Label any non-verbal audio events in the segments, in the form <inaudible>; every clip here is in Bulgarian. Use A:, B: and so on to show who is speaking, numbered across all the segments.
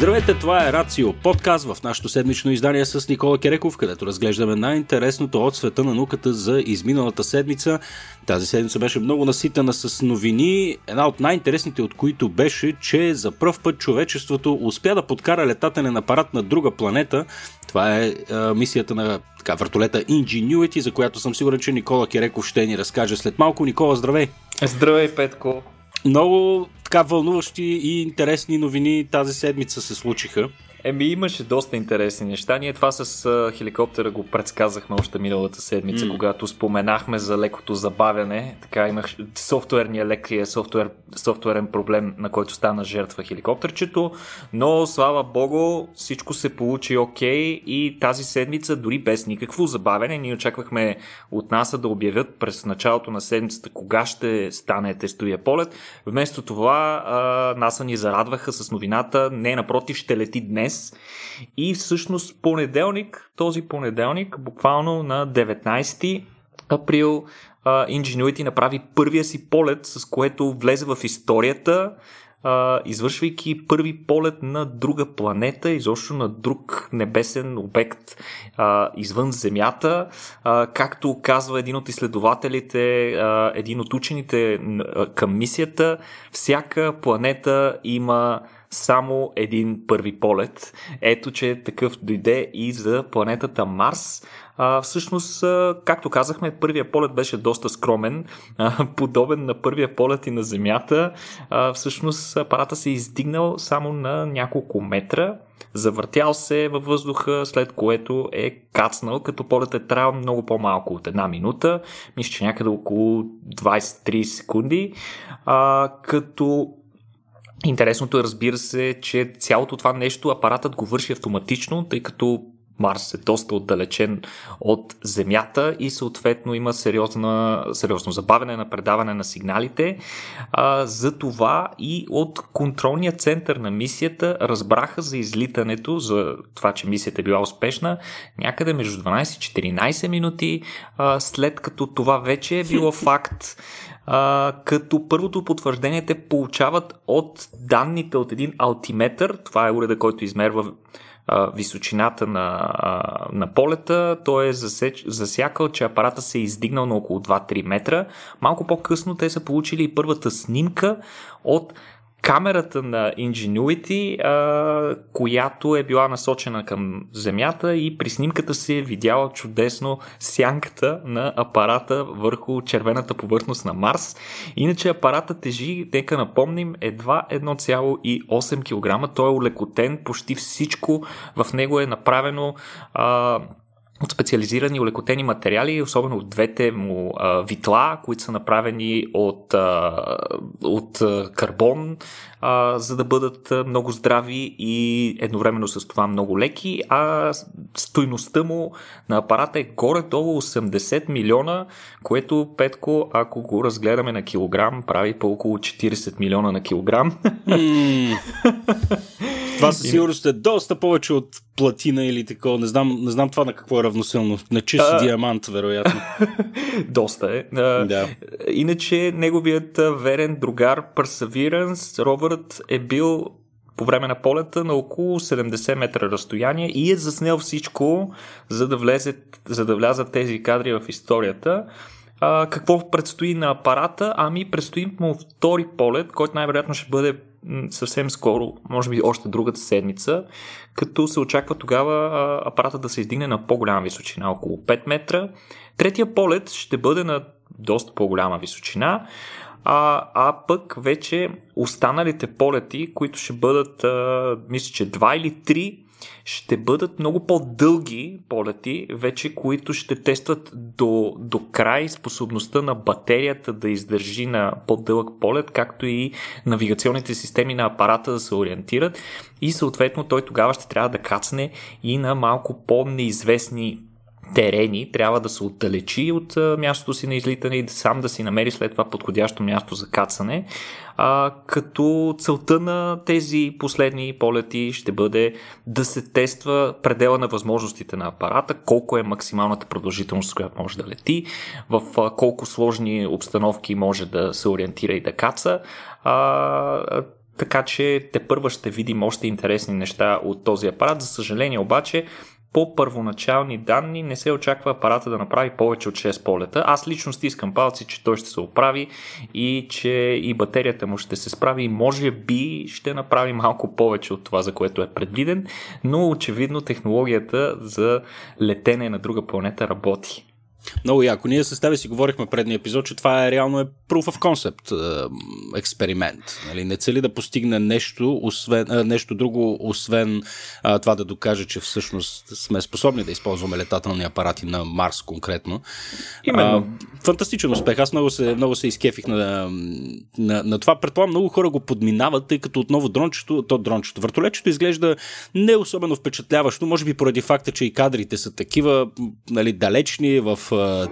A: Здравейте, това е Рацио, подкаст в нашото седмично издание с Никола Кереков, където разглеждаме най-интересното от света на науката за изминалата седмица. Тази седмица беше много наситена с новини, една от най-интересните от които беше, че за първ път човечеството успя да подкара летателен апарат на друга планета. Това е а, мисията на така, въртолета Ingenuity, за която съм сигурен, че Никола Кереков ще ни разкаже след малко. Никола, здравей!
B: Здравей, Петко!
A: Много така вълнуващи и интересни новини тази седмица се случиха.
B: Еми, имаше доста интересни неща. Ние това с а, хеликоптера го предсказахме още миналата седмица, mm. когато споменахме за лекото забавяне. Така имах софтуерния лекия софтуер, софтуерен проблем, на който стана жертва хеликоптерчето. Но, слава богу, всичко се получи окей okay, и тази седмица, дори без никакво забавяне, ние очаквахме от НАСА да обявят през началото на седмицата кога ще стане тестовия полет. Вместо това, а, НАСА ни зарадваха с новината. Не, напротив, ще лети днес днес. И всъщност понеделник, този понеделник, буквално на 19 април, Ingenuity направи първия си полет, с което влезе в историята, извършвайки първи полет на друга планета, изобщо на друг небесен обект извън Земята. както казва един от изследователите, един от учените към мисията, всяка планета има само един първи полет. Ето, че такъв дойде и за планетата Марс. А, всъщност, както казахме, първия полет беше доста скромен, а, подобен на първия полет и на Земята. А, всъщност, апарата се е издигнал само на няколко метра, завъртял се във въздуха, след което е кацнал, като полет е трябвал много по-малко от една минута, мисля, че някъде около 20-30 секунди, а, като Интересното е, разбира се, че цялото това нещо апаратът го върши автоматично, тъй като Марс е доста отдалечен от Земята и съответно има сериозна, сериозно забавяне на предаване на сигналите. А, за това и от контролния център на мисията разбраха за излитането, за това, че мисията е била успешна, някъде между 12 и 14 минути, а, след като това вече е било <laughs> факт а, като първото потвърждение те получават от данните от един алтиметър, това е уреда, който измерва а, височината на, а, на полета, той е засеч, засякал, че апарата се е издигнал на около 2-3 метра. Малко по-късно те са получили и първата снимка от камерата на Ingenuity, а, която е била насочена към Земята и при снимката се е видяла чудесно сянката на апарата върху червената повърхност на Марс. Иначе апарата тежи, нека напомним, едва 1,8 кг. Той е улекотен, почти всичко в него е направено а, от специализирани улекотени материали, особено от двете му а, витла, които са направени от, а, от а, карбон, а, за да бъдат много здрави и едновременно с това много леки, а стойността му на апарата е горе-долу 80 милиона, което Петко, ако го разгледаме на килограм, прави по около 40 милиона на килограм. Mm. <laughs>
A: Това със сигурност е доста повече от платина или такова. Не знам, не знам това на какво е равносилно. На чист а... диамант, вероятно. <laughs>
B: доста е. Да. Иначе неговият верен другар Perseverance, ровърът е бил по време на полета на около 70 метра разстояние и е заснел всичко, за да, влезе, за да влязат тези кадри в историята. А, какво предстои на апарата? Ами предстои му втори полет, който най-вероятно ще бъде съвсем скоро, може би още другата седмица, като се очаква тогава апарата да се издигне на по-голяма височина, около 5 метра. Третия полет ще бъде на доста по-голяма височина, а, а пък вече останалите полети, които ще бъдат, а, мисля, че 2 или 3, ще бъдат много по-дълги полети, вече които ще тестват до, до край способността на батерията да издържи на по-дълъг полет, както и навигационните системи на апарата да се ориентират. И съответно той тогава ще трябва да кацне и на малко по-неизвестни терени, трябва да се отдалечи от мястото си на излитане и сам да си намери след това подходящо място за кацане. А, като целта на тези последни полети ще бъде да се тества предела на възможностите на апарата, колко е максималната продължителност, с която може да лети, в колко сложни обстановки може да се ориентира и да каца. А, така че те първа ще видим още интересни неща от този апарат. За съжаление обаче, по първоначални данни не се очаква апарата да направи повече от 6 полета. Аз лично стискам палци, че той ще се оправи и че и батерията му ще се справи и може би ще направи малко повече от това, за което е предвиден, но очевидно технологията за летене на друга планета работи.
A: Много яко. Ние с тебе си говорихме предния епизод, че това е реално е proof of concept е, експеримент. Нали? Не цели да постигне нещо, освен, е, нещо друго, освен е, това да докаже, че всъщност сме способни да използваме летателни апарати на Марс конкретно.
B: Именно.
A: А, фантастичен успех. Аз много се, много се изкефих на, на, на това. Предполагам, много хора го подминават, тъй като отново дрончето, то дрончето, въртолетчето изглежда не особено впечатляващо, може би поради факта, че и кадрите са такива нали, далечни в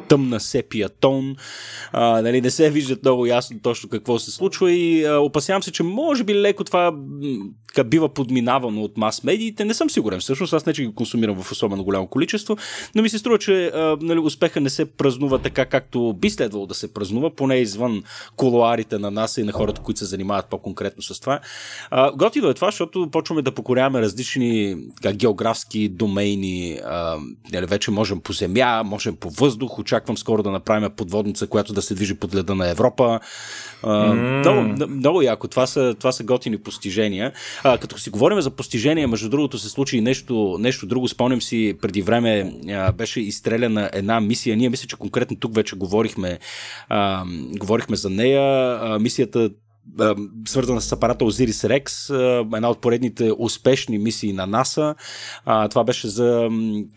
A: тъмна сепия тон. А, нали, не се виждат много ясно точно какво се случва и а, опасявам се, че може би леко това така, бива подминавано от мас медиите. Не съм сигурен. Всъщност аз не че ги консумирам в особено голямо количество, но ми се струва, че а, нали, успеха не се празнува така, както би следвало да се празнува, поне извън колуарите на нас и на хората, които се занимават по-конкретно с това. А, готино е това, защото почваме да покоряваме различни така, географски домейни. А, нали, вече можем по земя, можем по въздух, въздух. Очаквам скоро да направим подводница, която да се движи под леда на Европа. Mm. Много, много яко. Това са, това са готини постижения. А, като си говорим за постижения, между другото се случи и нещо, нещо друго. Спомням си, преди време а, беше изстреляна една мисия. Ние мисля, че конкретно тук вече говорихме, а, говорихме за нея. А, мисията свързана с апарата Osiris Rex, една от поредните успешни мисии на НАСА. Това беше за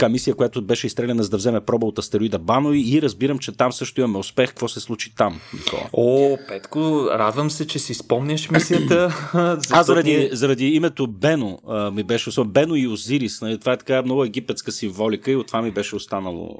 A: мисия, която беше изстреляна за да вземе проба от астероида Бано и разбирам, че там също имаме успех. Какво се случи там, Никола?
B: О, Петко, радвам се, че си спомняш мисията. <clears throat>
A: а, заради, заради името Бено ми беше особено. Бено и Озирис. Нали? Това е така много египетска символика и от това ми беше останало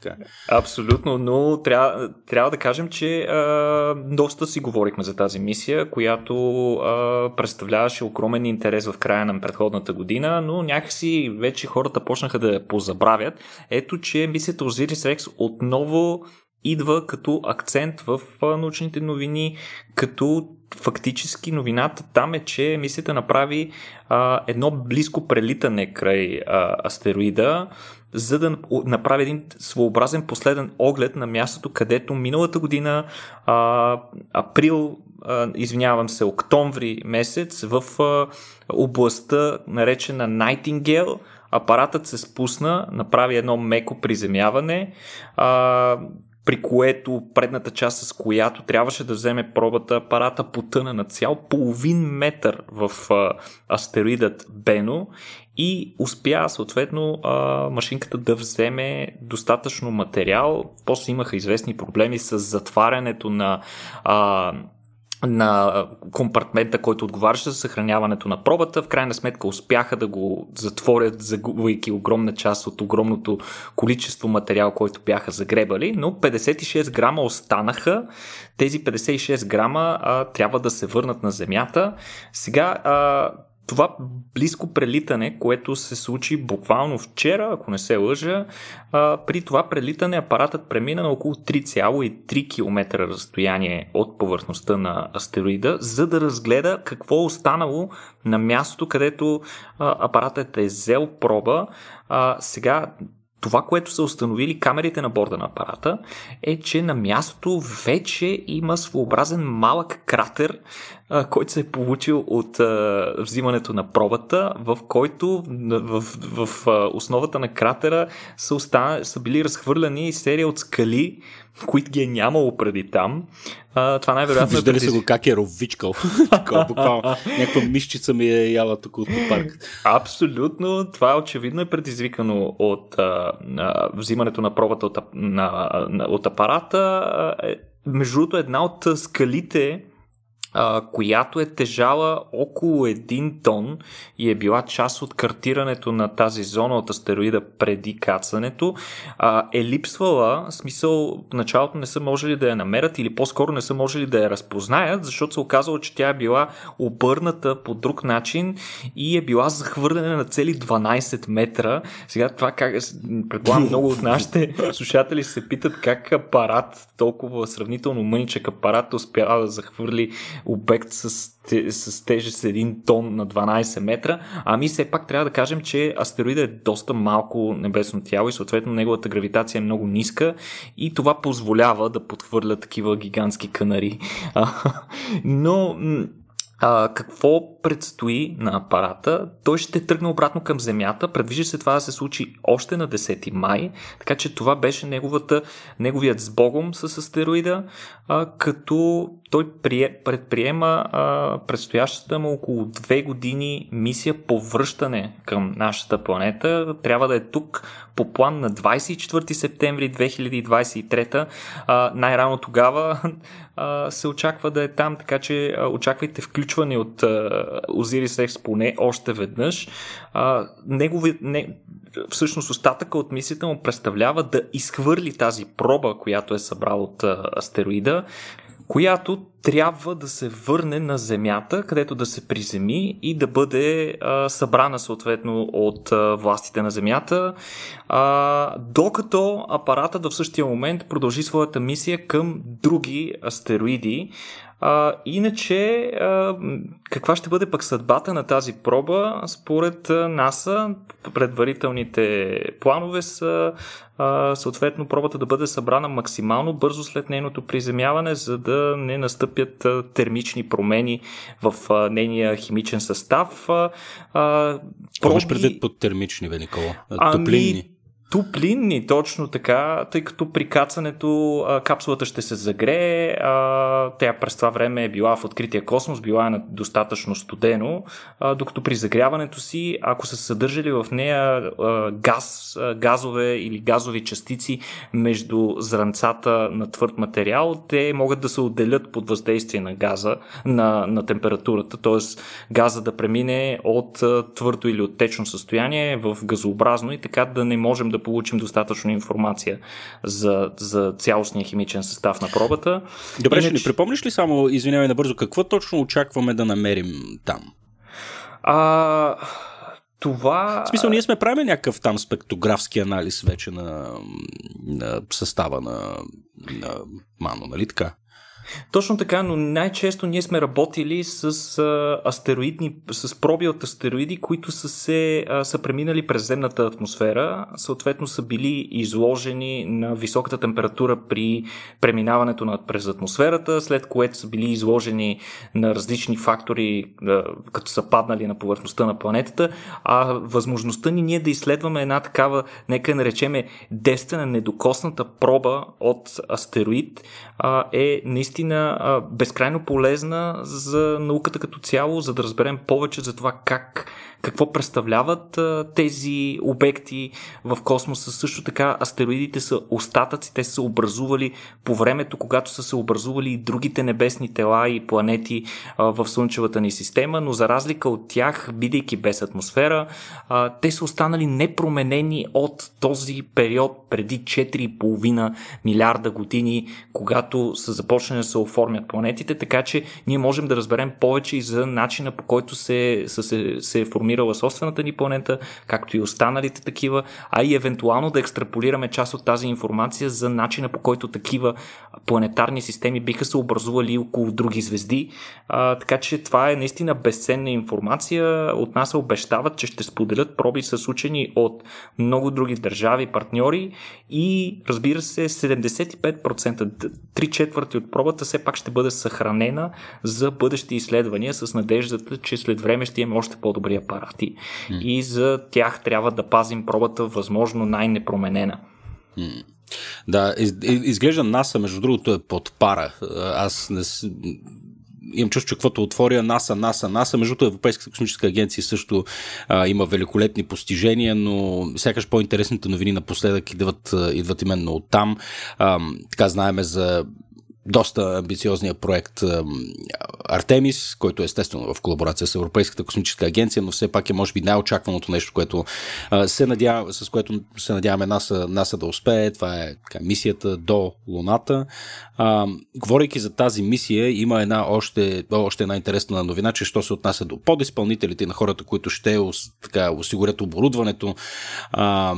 A: така.
B: Абсолютно, но трябва, трябва да кажем, че а, доста си говорихме за тази мисия мисия, която а, представляваше огромен интерес в края на предходната година, но някакси вече хората почнаха да я позабравят. Ето, че мисията Osiris Rex отново идва като акцент в научните новини, като фактически новината там е, че мисията направи а, едно близко прелитане край а, астероида, за да направи един своеобразен последен оглед на мястото, където миналата година, а, април, а, извинявам се, октомври месец, в а, областта наречена Найтингел, апаратът се спусна, направи едно меко приземяване, а, при което предната част, с която трябваше да вземе пробата, апарата потъна на цял половин метър в а, астероидът Бено и успя съответно а, машинката да вземе достатъчно материал. После имаха известни проблеми с затварянето на а, на компартмента, който отговаряше за съхраняването на пробата. В крайна сметка успяха да го затворят, загубвайки огромна част от огромното количество материал, който бяха загребали, но 56 грама останаха. Тези 56 грама а, трябва да се върнат на Земята. Сега а, това близко прелитане, което се случи буквално вчера, ако не се лъжа, а, при това прелитане апаратът премина на около 3,3 км разстояние от повърхността на астероида, за да разгледа какво е останало на мястото, където а, апаратът е взел проба. А, сега това, което са установили камерите на борда на апарата, е, че на мястото вече има своеобразен малък кратер, който се е получил от взимането на пробата, в който в, в, в основата на кратера са, остан... са били разхвърляни серия от скали, които ги е нямало преди там. А, това най-вероятно
A: е <laughs> Виждали е преди... са го как е ровичкал. <laughs> Такова, буквално. Някаква мишчица ми е яла тук от парк.
B: Абсолютно. Това очевидно е предизвикано от а, а, взимането на пробата от, на, на, от апарата. Е, между другото, една от скалите, а, която е тежала около 1 тон и е била част от картирането на тази зона от астероида преди кацането, а, е липсвала, смисъл в началото не са можели да я намерят или по-скоро не са можели да я разпознаят, защото се оказало, че тя е била обърната по друг начин и е била захвърлена на цели 12 метра. Сега това как, предполагам много от нашите <laughs> слушатели се питат как апарат, толкова сравнително мъничък апарат успява да захвърли обект с, с тежест 1 тон на 12 метра. Ами все пак трябва да кажем, че астероида е доста малко небесно тяло и съответно неговата гравитация е много ниска и това позволява да подхвърля такива гигантски канари. <laughs> Но а, какво предстои на апарата? Той ще тръгне обратно към Земята. Предвижда се това да се случи още на 10 май, така че това беше неговата, неговият сбогом с астероида, а, като той прие, предприема а, предстоящата му около 2 години мисия по връщане към нашата планета. Трябва да е тук по план на 24 септември 2023. А, най-рано тогава <laughs> а, се очаква да е там, така че очаквайте включване от Озирис Екс поне още веднъж. А, негови, не, всъщност остатъка от мисията му представлява да изхвърли тази проба, която е събрал от астероида, която трябва да се върне на Земята, където да се приземи и да бъде а, събрана съответно от а, властите на Земята, а, докато апаратът в същия момент продължи своята мисия към други астероиди. А, иначе, а, каква ще бъде пък съдбата на тази проба? Според НАСА, предварителните планове са а, съответно пробата да бъде събрана максимално бързо след нейното приземяване, за да не настъпят а, термични промени в а, нейния химичен състав. А,
A: проби... предвид под термични, бе, Никола? Топлинни? Ами,
B: Топлинни, точно така, тъй като при кацането а, капсулата ще се загрее, а, тя през това време е била в открития космос, била е достатъчно студено, а, докато при загряването си, ако са съдържали в нея а, газ, а, газове или газови частици между зранцата на твърд материал, те могат да се отделят под въздействие на газа, на, на температурата, т.е. газа да премине от твърдо или от течно състояние в газообразно и така да не можем да получим достатъчно информация за, за цялостния химичен състав на пробата.
A: Добре, Иначе... ще ни припомниш ли само, извинявай набързо, какво точно очакваме да намерим там?
B: А, това...
A: В смисъл, ние сме правили някакъв там спектографски анализ вече на, на състава на, на Мано, нали така?
B: Точно така, но най-често ние сме работили с а, астероидни, с проби от астероиди, които са, се, а, са преминали през земната атмосфера, съответно са били изложени на високата температура при преминаването на, през атмосферата, след което са били изложени на различни фактори, а, като са паднали на повърхността на планетата, а възможността ни ние да изследваме една такава, нека наречеме, девствена, недокосната проба от астероид а, е наистина наистина а, безкрайно полезна за науката като цяло, за да разберем повече за това как какво представляват а, тези обекти в космоса. Също така астероидите са остатъци, те са се образували по времето, когато са се образували и другите небесни тела и планети а, в Слънчевата ни система, но за разлика от тях, бидейки без атмосфера, а, те са останали непроменени от този период преди 4,5 милиарда години, когато са започнали да се оформят планетите, така че ние можем да разберем повече и за начина по който се, се, се е формирал формирала собствената ни планета, както и останалите такива, а и евентуално да екстраполираме част от тази информация за начина по който такива планетарни системи биха се образували около други звезди. А, така че това е наистина безценна информация. От нас обещават, че ще споделят проби с учени от много други държави, партньори и разбира се 75%, 3 четвърти от пробата все пак ще бъде съхранена за бъдещи изследвания с надеждата, че след време ще имаме още по-добри апарат апарати mm. и за тях трябва да пазим пробата възможно най-непроменена.
A: Mm. Да, из, изглежда НАСА, между другото, е под пара. Аз не, имам чувство, че каквото отворя НАСА, НАСА, НАСА. Между другото, Европейската космическа агенция също а, има великолепни постижения, но сякаш по-интересните новини напоследък идват, идват именно от там. А, така знаеме за доста амбициозния проект Артемис, който е естествено в колаборация с Европейската космическа агенция, но все пак е може би най-очакваното нещо, което се надява, с което се надяваме НАСА, НАСА да успее. Това е така, мисията до Луната. А, говорейки за тази мисия, има една още, още една интересна новина, че що се отнася до подизпълнителите на хората, които ще така, осигурят оборудването. А,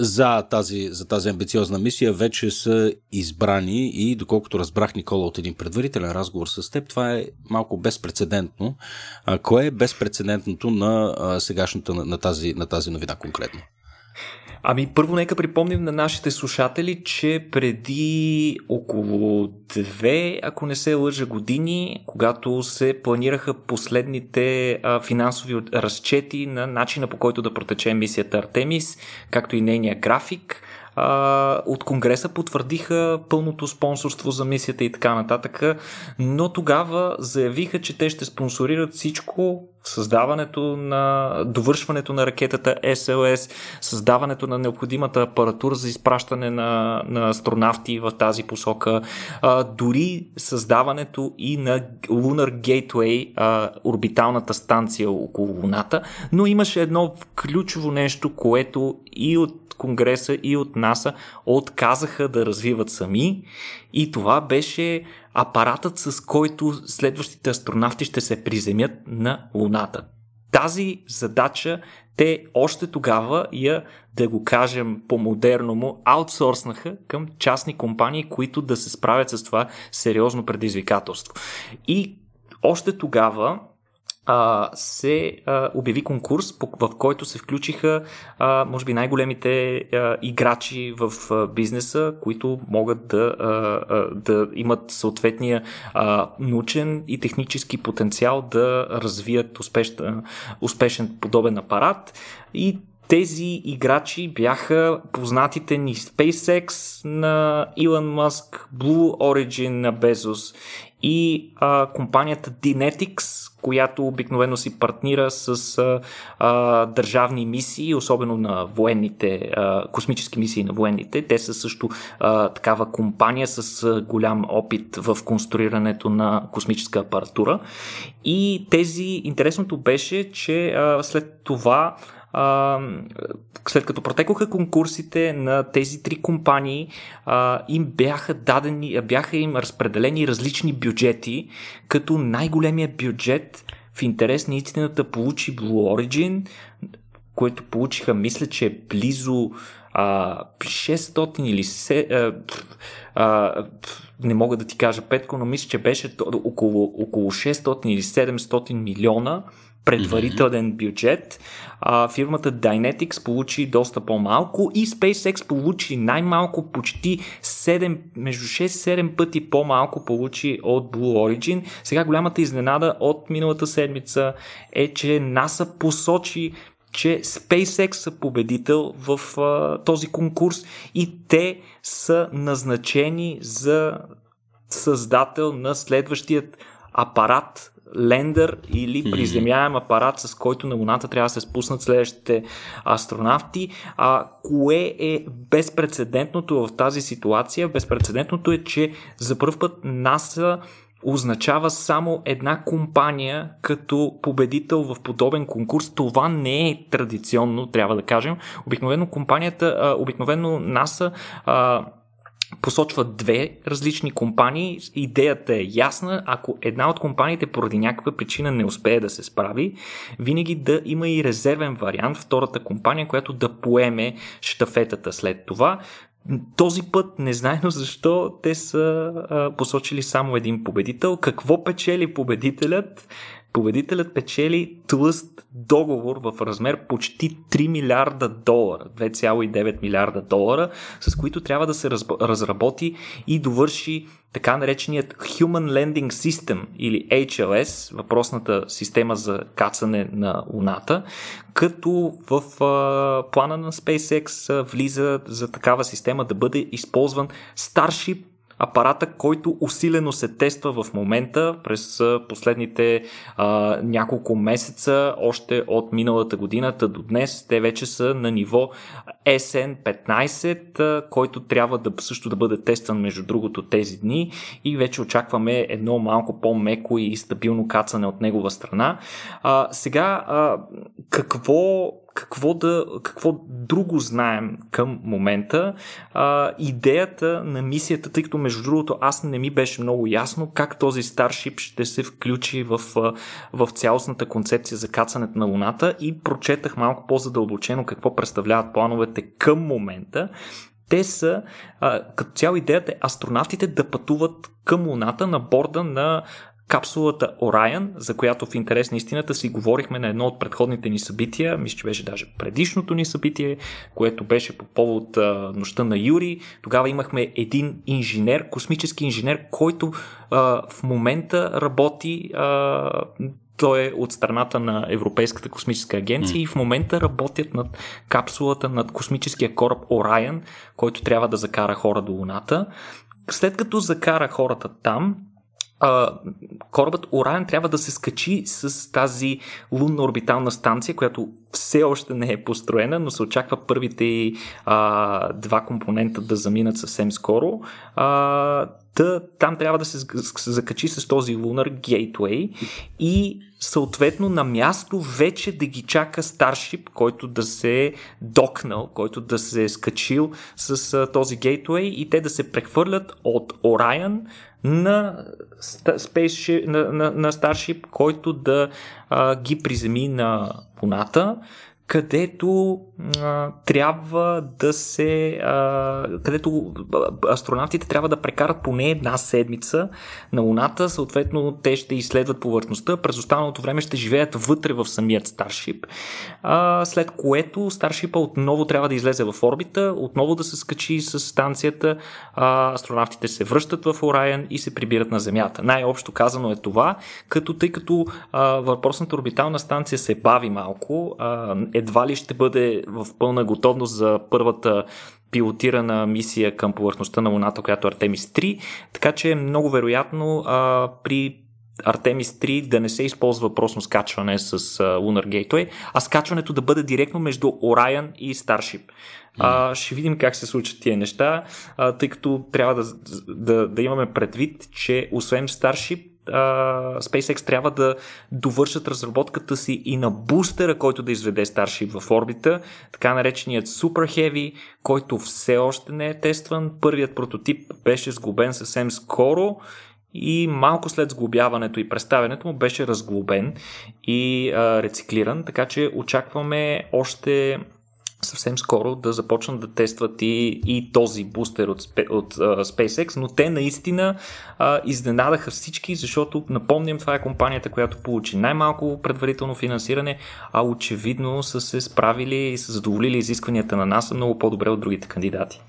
A: за тази, за тази амбициозна мисия вече са избрани и доколкото разбрах Никола от един предварителен разговор с теб, това е малко безпредседентно. Кое е безпредседентното на сегашната, на, на, тази, на тази новина конкретно?
B: Ами първо нека припомним на нашите слушатели, че преди около две, ако не се лъжа години, когато се планираха последните а, финансови разчети на начина по който да протече мисията Артемис, както и нейния график, а, от Конгреса потвърдиха пълното спонсорство за мисията и така нататък, но тогава заявиха, че те ще спонсорират всичко, създаването на довършването на ракетата SLS, създаването на необходимата апаратура за изпращане на, на астронавти в тази посока, а, дори създаването и на Lunar Gateway, а, орбиталната станция около Луната, но имаше едно ключово нещо, което и от Конгреса и от НАСА отказаха да развиват сами и това беше апаратът с който следващите астронавти ще се приземят на Луната. Тази задача те още тогава я, да го кажем по-модерно му, аутсорснаха към частни компании, които да се справят с това сериозно предизвикателство. И още тогава а, се а, обяви конкурс, в който се включиха, а, може би, най-големите а, играчи в а, бизнеса, които могат да, а, а, да имат съответния а, научен и технически потенциал да развият успешен, успешен подобен апарат. И тези играчи бяха познатите ни SpaceX на Илон Маск, Blue Origin на Безос и а, компанията Dynetics, която обикновено си партнира с а, а, държавни мисии, особено на военните, а, космически мисии на военните. Те са също а, такава компания с а, голям опит в конструирането на космическа апаратура. И тези, интересното беше, че а, след това а, след като протекоха конкурсите на тези три компании, а, им бяха дадени, бяха им разпределени различни бюджети, като най-големия бюджет в интерес на истината получи Blue Origin, което получиха, мисля, че близо а, 600 или се, а, а, не мога да ти кажа Петко, но мисля, че беше около, около 600 или 700 милиона предварителен бюджет. А, фирмата Dynetics получи доста по-малко и SpaceX получи най-малко почти 7, между 6-7 пъти по-малко получи от Blue Origin. Сега голямата изненада от миналата седмица е, че NASA посочи че SpaceX са победител в а, този конкурс и те са назначени за създател на следващият апарат лендър или приземяем апарат, с който на Луната трябва да се спуснат следващите астронавти. А, кое е безпредседентното в тази ситуация? Безпредседентното е, че за първ път НАСА означава само една компания като победител в подобен конкурс. Това не е традиционно, трябва да кажем. Обикновено компанията, обикновено НАСА посочват две различни компании. Идеята е ясна. Ако една от компаниите поради някаква причина не успее да се справи, винаги да има и резервен вариант, втората компания, която да поеме штафетата след това. Този път, незнайно <laughs> защо, те са а, посочили само един победител. Какво печели победителят? Победителят печели тлъст договор в размер почти 3 милиарда долара, 2,9 милиарда долара, с които трябва да се разработи и довърши така нареченият Human Landing System или HLS, въпросната система за кацане на Луната, като в а, плана на SpaceX влиза за такава система да бъде използван Starship апарата, който усилено се тества в момента през последните а, няколко месеца, още от миналата годината до днес. Те вече са на ниво SN15, който трябва да също да бъде тестван между другото тези дни и вече очакваме едно малко по-меко и стабилно кацане от негова страна. А, сега, а, какво какво, да, какво друго знаем към момента. А, идеята на мисията, тъй като между другото аз не ми беше много ясно как този Старшип ще се включи в, в цялостната концепция за кацането на Луната и прочетах малко по-задълбочено какво представляват плановете към момента те са, а, като цяло идеята е астронавтите да пътуват към Луната на борда на капсулата Orion, за която в интерес на истината си говорихме на едно от предходните ни събития, мисля, че беше даже предишното ни събитие, което беше по повод а, нощта на Юри. Тогава имахме един инженер, космически инженер, който а, в момента работи а, той е от страната на Европейската космическа агенция mm. и в момента работят над капсулата, над космическия кораб Orion, който трябва да закара хора до Луната. След като закара хората там, корабът Орайан трябва да се скачи с тази лунна орбитална станция, която все още не е построена, но се очаква първите а, два компонента да заминат съвсем скоро. А, Та, там трябва да се закачи с този Lunar Gateway и съответно на място вече да ги чака Starship, който да се е докнал, който да се е скачил с а, този Gateway и те да се прехвърлят от Orion на, Space, на, на, на Starship, който да а, ги приземи на Луната където трябва да се. Където астронавтите трябва да прекарат поне една седмица на Луната, съответно те ще изследват повърхността, през останалото време ще живеят вътре в самият Старшип, след което Старшипа отново трябва да излезе в орбита, отново да се скачи с станцията, астронавтите се връщат в Орайен и се прибират на Земята. Най-общо казано е това, като тъй като въпросната орбитална станция се бави малко, едва ли ще бъде в пълна готовност за първата пилотирана мисия към повърхността на Луната, която е Артемис 3, така че е много вероятно а, при Артемис 3 да не се използва въпросно скачване с Lunar Gateway, а скачването да бъде директно между Orion и Starship. А, ще видим как се случат тия неща, а, тъй като трябва да, да, да имаме предвид, че освен Starship SpaceX трябва да довършат разработката си и на бустера, който да изведе Starship в орбита, така нареченият Super Heavy, който все още не е тестван. Първият прототип беше сглобен съвсем скоро и малко след сглобяването и представянето му беше разглобен и а, рециклиран, така че очакваме още съвсем скоро да започнат да тестват и, и този бустер от, от uh, SpaceX, но те наистина uh, изненадаха всички, защото напомням, това е компанията, която получи най-малко предварително финансиране, а очевидно са се справили и са задоволили изискванията на НАСА много по-добре от другите кандидати.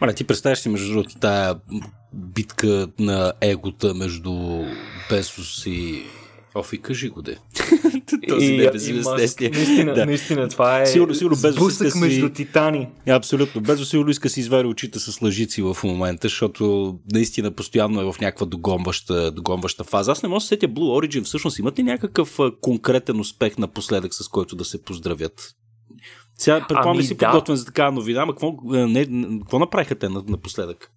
A: Маля, ти представяш си между другото тая битка на егота между Бесос и Офи, кажи го де.
B: Този и, небезизвестния. Наистина, да. наистина, това е сигурно, сигурно сблъсък си... между титани.
A: Абсолютно. Без сигурно иска си извари очите с лъжици в момента, защото наистина постоянно е в някаква догонваща, догонваща фаза. Аз не мога да сетя Blue Origin. Всъщност имат ли някакъв конкретен успех напоследък, с който да се поздравят? Сега предполагам ами, си да. подготвен за такава новина, ама какво, не, какво направиха те напоследък?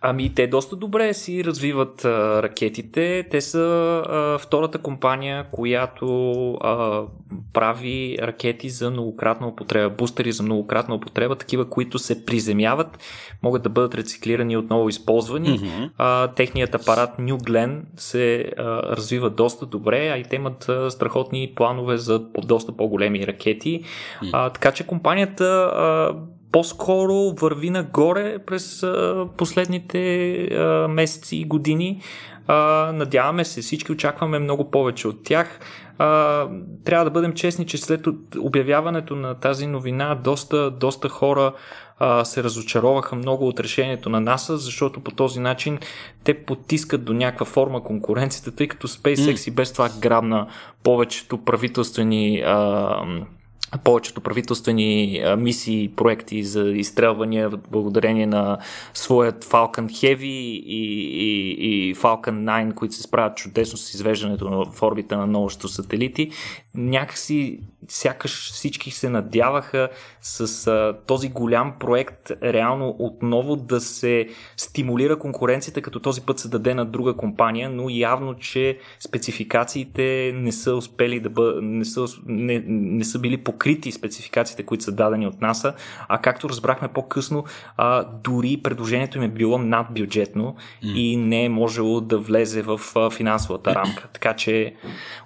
B: Ами, те доста добре си развиват а, ракетите. Те са а, втората компания, която а, прави ракети за многократна употреба, бустери за многократна употреба, такива, които се приземяват, могат да бъдат рециклирани и отново използвани. Mm-hmm. А, техният апарат New Glenn се а, развива доста добре, а и те имат а, страхотни планове за доста по-големи ракети. Mm-hmm. А, така че компанията а, по-скоро върви нагоре през а, последните а, месеци и години. А, надяваме се, всички очакваме много повече от тях. А, трябва да бъдем честни, че след обявяването на тази новина, доста, доста хора а, се разочароваха много от решението на НАСА, защото по този начин те потискат до някаква форма конкуренцията, тъй като SpaceX mm. и без това грабна повечето правителствени а, повечето правителствени мисии, проекти за изстрелвания благодарение на своят Falcon Heavy и, и, и Falcon 9, които се справят чудесно с извеждането в орбита на множество сателити. Някакси сякаш всички се надяваха с а, този голям проект реално отново да се стимулира конкуренцията, като този път се даде на друга компания, но явно, че спецификациите не са успели да бъдат, не са, не, не са били покрити спецификациите, които са дадени от НАСА, а както разбрахме по-късно, а, дори предложението им е било надбюджетно mm. и не е можело да влезе в а, финансовата рамка. Така че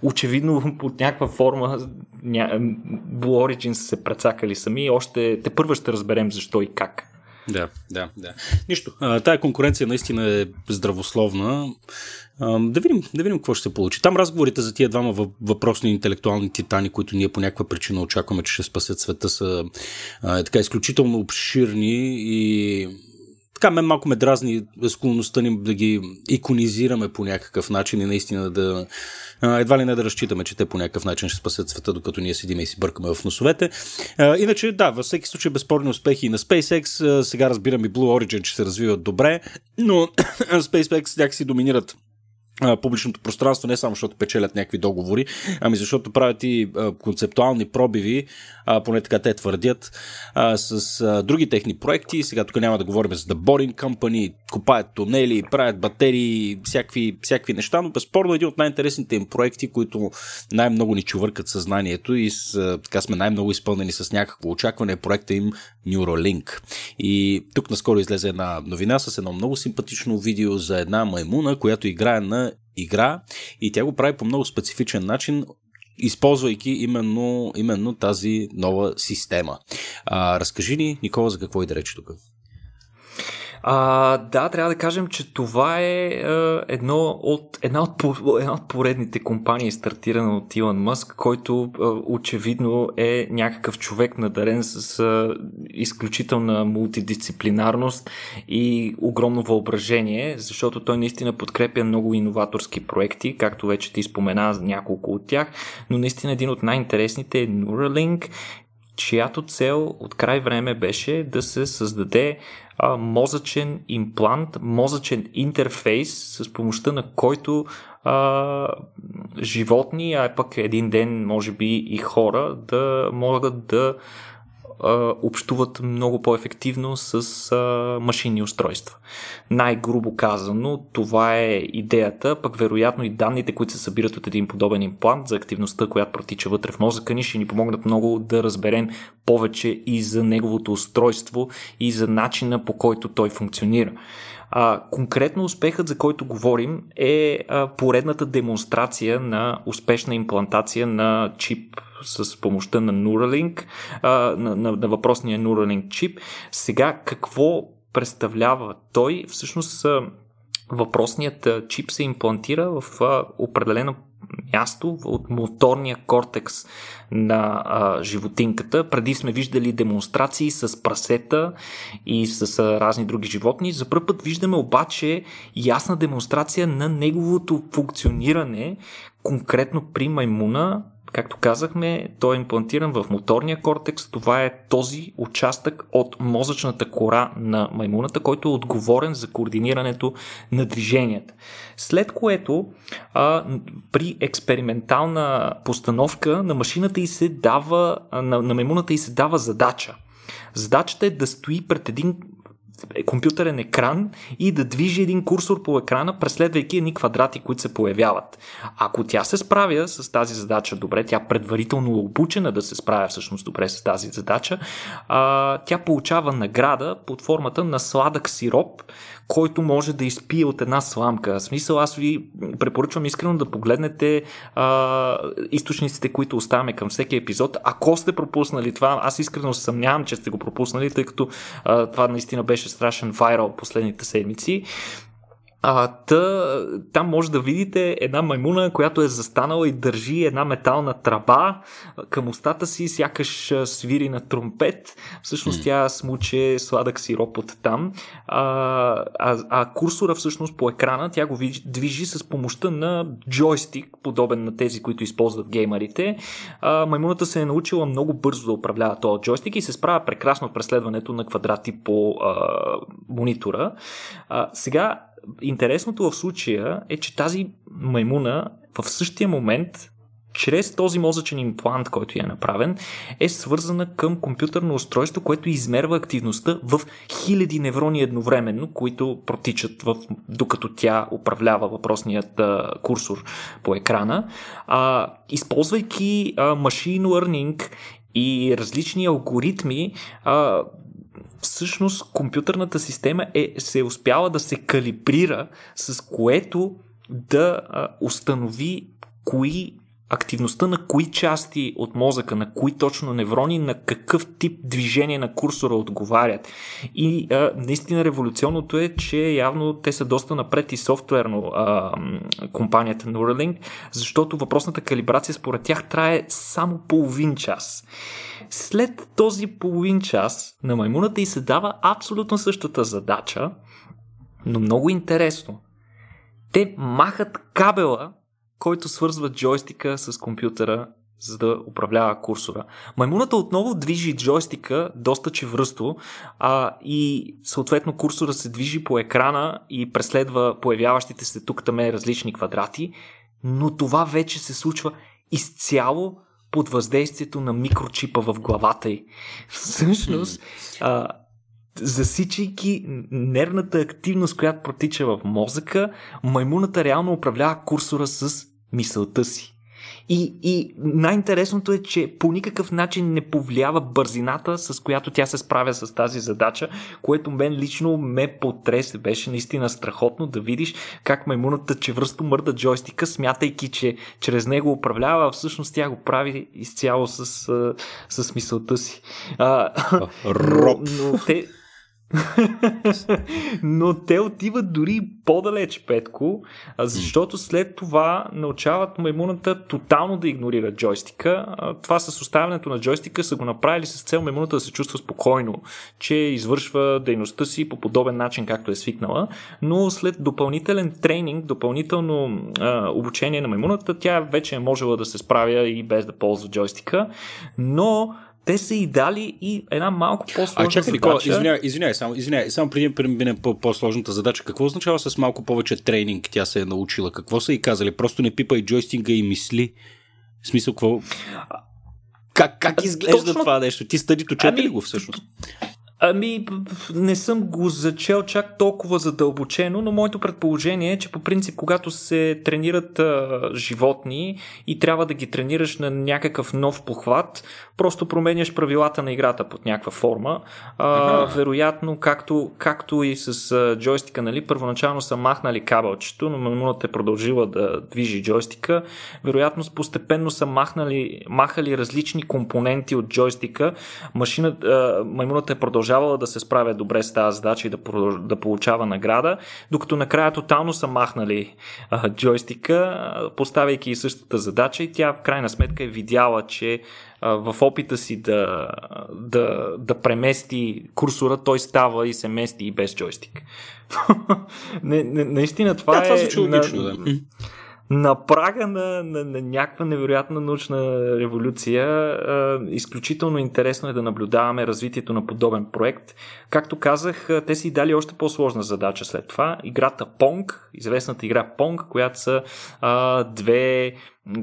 B: очевидно <laughs> под някаква форма ня... Blue Origin са се прецакали сами още те първо ще разберем защо и как.
A: Да, да, да. Нищо. Тая конкуренция наистина е здравословна. Да, видим, да видим какво ще се получи. Там разговорите за тия двама въпросни интелектуални титани, които ние по някаква причина очакваме, че ще спасят света, са а, така изключително обширни и така мен малко ме дразни склонността ни да ги иконизираме по някакъв начин и наистина да едва ли не да разчитаме, че те по някакъв начин ще спасят света, докато ние седиме и си бъркаме в носовете. Иначе, да, във всеки случай безспорни успехи и на SpaceX. Сега разбирам и Blue Origin, че се развиват добре, но <coughs> SpaceX някакси доминират публичното пространство, не само защото печелят някакви договори, ами защото правят и концептуални пробиви, поне така те твърдят, с други техни проекти. Сега тук няма да говорим за The Boring Company, копаят тунели, правят батерии, всякакви, всякакви неща, но безспорно един от най-интересните им проекти, които най-много ни чувъркат съзнанието и с, така сме най-много изпълнени с някакво очакване, е проекта им Neuralink. И тук наскоро излезе една новина с едно много симпатично видео за една маймуна, която играе на игра и тя го прави по много специфичен начин, използвайки именно, именно тази нова система. А, разкажи ни, Никола, за какво и да рече тук?
B: А, да, трябва да кажем, че това е а, едно от, една, от, една от поредните компании, стартирана от Илон Мъск, който а, очевидно е някакъв човек надарен с а, изключителна мултидисциплинарност и огромно въображение, защото той наистина подкрепя много иноваторски проекти, както вече ти спомена няколко от тях, но наистина един от най-интересните е Neuralink, чиято цел от край време беше да се създаде а, мозъчен имплант, мозъчен интерфейс, с помощта на който а, животни, а пък един ден, може би и хора, да могат да общуват много по-ефективно с а, машинни устройства. Най-грубо казано, това е идеята, пък вероятно и данните, които се събират от един подобен имплант за активността, която протича вътре в мозъка ни, ще ни помогнат много да разберем повече и за неговото устройство и за начина по който той функционира. А, конкретно успехът, за който говорим, е а, поредната демонстрация на успешна имплантация на чип с помощта на Neuralink, а, на, на, на въпросния Neuralink чип. Сега, какво представлява той? Всъщност, въпросният чип се имплантира в определено място от моторния кортекс на а, животинката. Преди сме виждали демонстрации с прасета и с а, разни други животни. За първ път виждаме обаче ясна демонстрация на неговото функциониране, конкретно при маймуна, Както казахме, той е имплантиран в моторния кортекс. Това е този участък от мозъчната кора на маймуната, който е отговорен за координирането на движенията. След което а, при експериментална постановка на машината и се дава, на, на маймуната и се дава задача. Задачата е да стои пред един компютърен екран и да движи един курсор по екрана, преследвайки едни квадрати, които се появяват. Ако тя се справя с тази задача добре, тя предварително е обучена да се справя всъщност добре с тази задача, а, тя получава награда под формата на сладък сироп, който може да изпие от една сламка. В смисъл, аз ви препоръчвам искрено да погледнете а, източниците, които оставяме към всеки епизод. Ако сте пропуснали това, аз искрено съмнявам, че сте го пропуснали, тъй като а, това наистина беше страшен вайрал последните седмици. А, та, там може да видите една маймуна, която е застанала и държи една метална траба към устата си, сякаш свири на тромпет. Всъщност тя смуче сладък сироп от там. А, а, а курсора всъщност по екрана тя го движи с помощта на джойстик, подобен на тези, които използват геймерите. А, маймуната се е научила много бързо да управлява този джойстик и се справя прекрасно преследването на квадрати по а, монитора. А, сега Интересното в случая е, че тази маймуна в същия момент чрез този мозъчен имплант, който е направен, е свързана към компютърно устройство, което измерва активността в хиляди неврони едновременно, които протичат в, докато тя управлява въпросният а, курсор по екрана. А, използвайки а, machine learning и различни алгоритми, а, всъщност компютърната система е, се е успяла да се калибрира, с което да а, установи кои активността на кои части от мозъка, на кои точно неврони, на какъв тип движение на курсора отговарят. И а, наистина революционното е, че явно те са доста напред и софтуерно а, компанията Neuralink, защото въпросната калибрация според тях трае само половин час. След този половин час на маймуната и се дава абсолютно същата задача, но много интересно. Те махат кабела, който свързва джойстика с компютъра, за да управлява курсора. Маймуната отново движи джойстика доста чевръсто а, и съответно курсора се движи по екрана и преследва появяващите се тук там различни квадрати, но това вече се случва изцяло под въздействието на микрочипа в главата й. Всъщност, а, засичайки нервната активност, която протича в мозъка, маймуната реално управлява курсора с мисълта си. И, и най-интересното е, че по никакъв начин не повлиява бързината, с която тя се справя с тази задача, което мен лично ме потресе. Беше наистина страхотно да видиш как маймуната чевръсто мърда джойстика, смятайки, че чрез него управлява, а всъщност тя го прави изцяло с, с мисълта си. А,
A: Роб.
B: но, но те, <laughs> Но те отиват дори по-далеч, Петко, защото след това научават маймуната тотално да игнорира джойстика. Това с оставянето на джойстика са го направили с цел маймуната да се чувства спокойно, че извършва дейността си по подобен начин, както е свикнала, но след допълнителен тренинг, допълнително а, обучение на маймуната, тя вече е можела да се справя и без да ползва джойстика, но те са и дали и една малко по-сложна
A: а, чакай,
B: задача.
A: Извинявай, извинявай, само, извинявай, само преди преминем по по-сложната задача. Какво означава с малко повече тренинг тя се е научила? Какво са и казали? Просто не пипай джойстинга и мисли. В смисъл, какво... Как, как изглежда Точно... това нещо? Ти стадито чете ами... ли го всъщност?
B: Ами, не съм го зачел чак толкова задълбочено, но моето предположение е, че по принцип, когато се тренират а, животни и трябва да ги тренираш на някакъв нов похват, просто променяш правилата на играта под някаква форма. А, вероятно, както, както и с а, джойстика, нали, първоначално са махнали кабелчето, но маймуната е продължила да движи джойстика. Вероятно, постепенно са махнали, махали различни компоненти от джойстика. Машина, а, маймуната е продължавала да се справя добре с тази задача и да, да получава награда, докато накрая тотално са махнали а, джойстика, поставяйки и същата задача и тя в крайна сметка е видяла, че в опита си да, да, да премести курсора, той става и се мести и без джойстик. <laughs> не, не, наистина това да,
A: е... Това логично,
B: на, да. На прага на, на, на някаква невероятна научна революция, а, изключително интересно е да наблюдаваме развитието на подобен проект. Както казах, те си дали още по-сложна задача след това. Играта Pong, известната игра Pong, която са а, две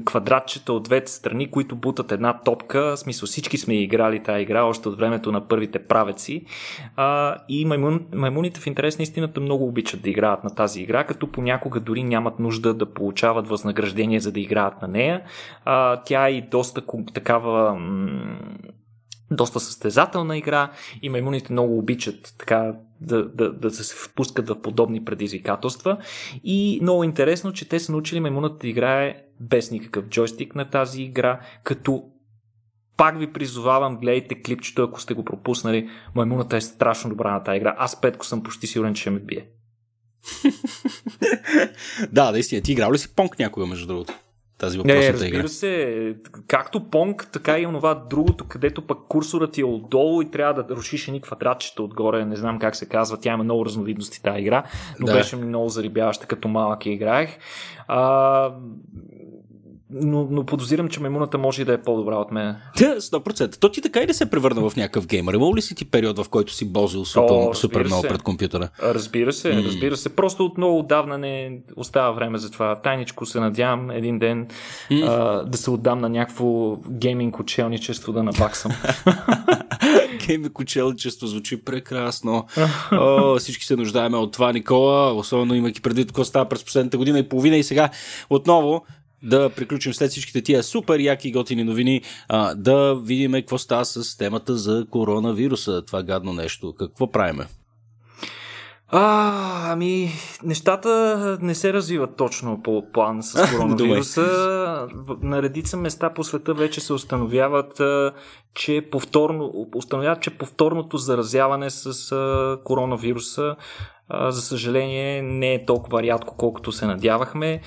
B: квадратчета от двете страни, които бутат една топка. В смисъл всички сме играли тази игра още от времето на първите правеци. А, и маймун, маймуните в интерес на истината много обичат да играят на тази игра, като понякога дори нямат нужда да получават възнаграждение за да играят на нея. А, тя е и доста такава м- доста състезателна игра и маймуните много обичат така да, да, да се впускат в подобни предизвикателства. И много интересно, че те са научили маймуната да играе без никакъв джойстик на тази игра, като пак ви призовавам, гледайте клипчето, ако сте го пропуснали. Маймуната е страшно добра на тази игра. Аз петко съм почти сигурен, че ще ме бие. <laughs>
A: да, наистина. Ти играл ли си понк някога, между другото? Тази
B: въпросната не, разбира игра. се, както Понг, така и онова другото, където пък курсорът ти е отдолу и трябва да рушиш едни квадратчета отгоре, не знам как се казва, тя има много разновидности тази игра, но да. беше ми много зарибяваща като малък и играех. А, но, но подозирам, че маймуната може и да е по-добра от мен.
A: Да, 100%. То ти така и да се превърна в някакъв геймер. Имал ли си ти период, в който си бозил супер, О, супер много пред компютъра?
B: Разбира се, mm. разбира се. Просто от много отдавна не остава време за това. Тайничко се надявам един ден mm. а, да се отдам на някакво гейминг учелничество да набаксам. <laughs>
A: гейминг учелничество звучи прекрасно. О, всички се нуждаеме от това, Никола, особено имайки преди какво става през последната година и половина и сега отново да приключим след всичките тия супер яки готини новини, а, да видим какво става с темата за коронавируса, това гадно нещо. Какво правиме?
B: А, ами, нещата не се развиват точно по план с <laughs> коронавируса. На редица места по света вече се установяват, че повторно, установяват, че повторното заразяване с коронавируса за съжаление не е толкова рядко, колкото се надявахме.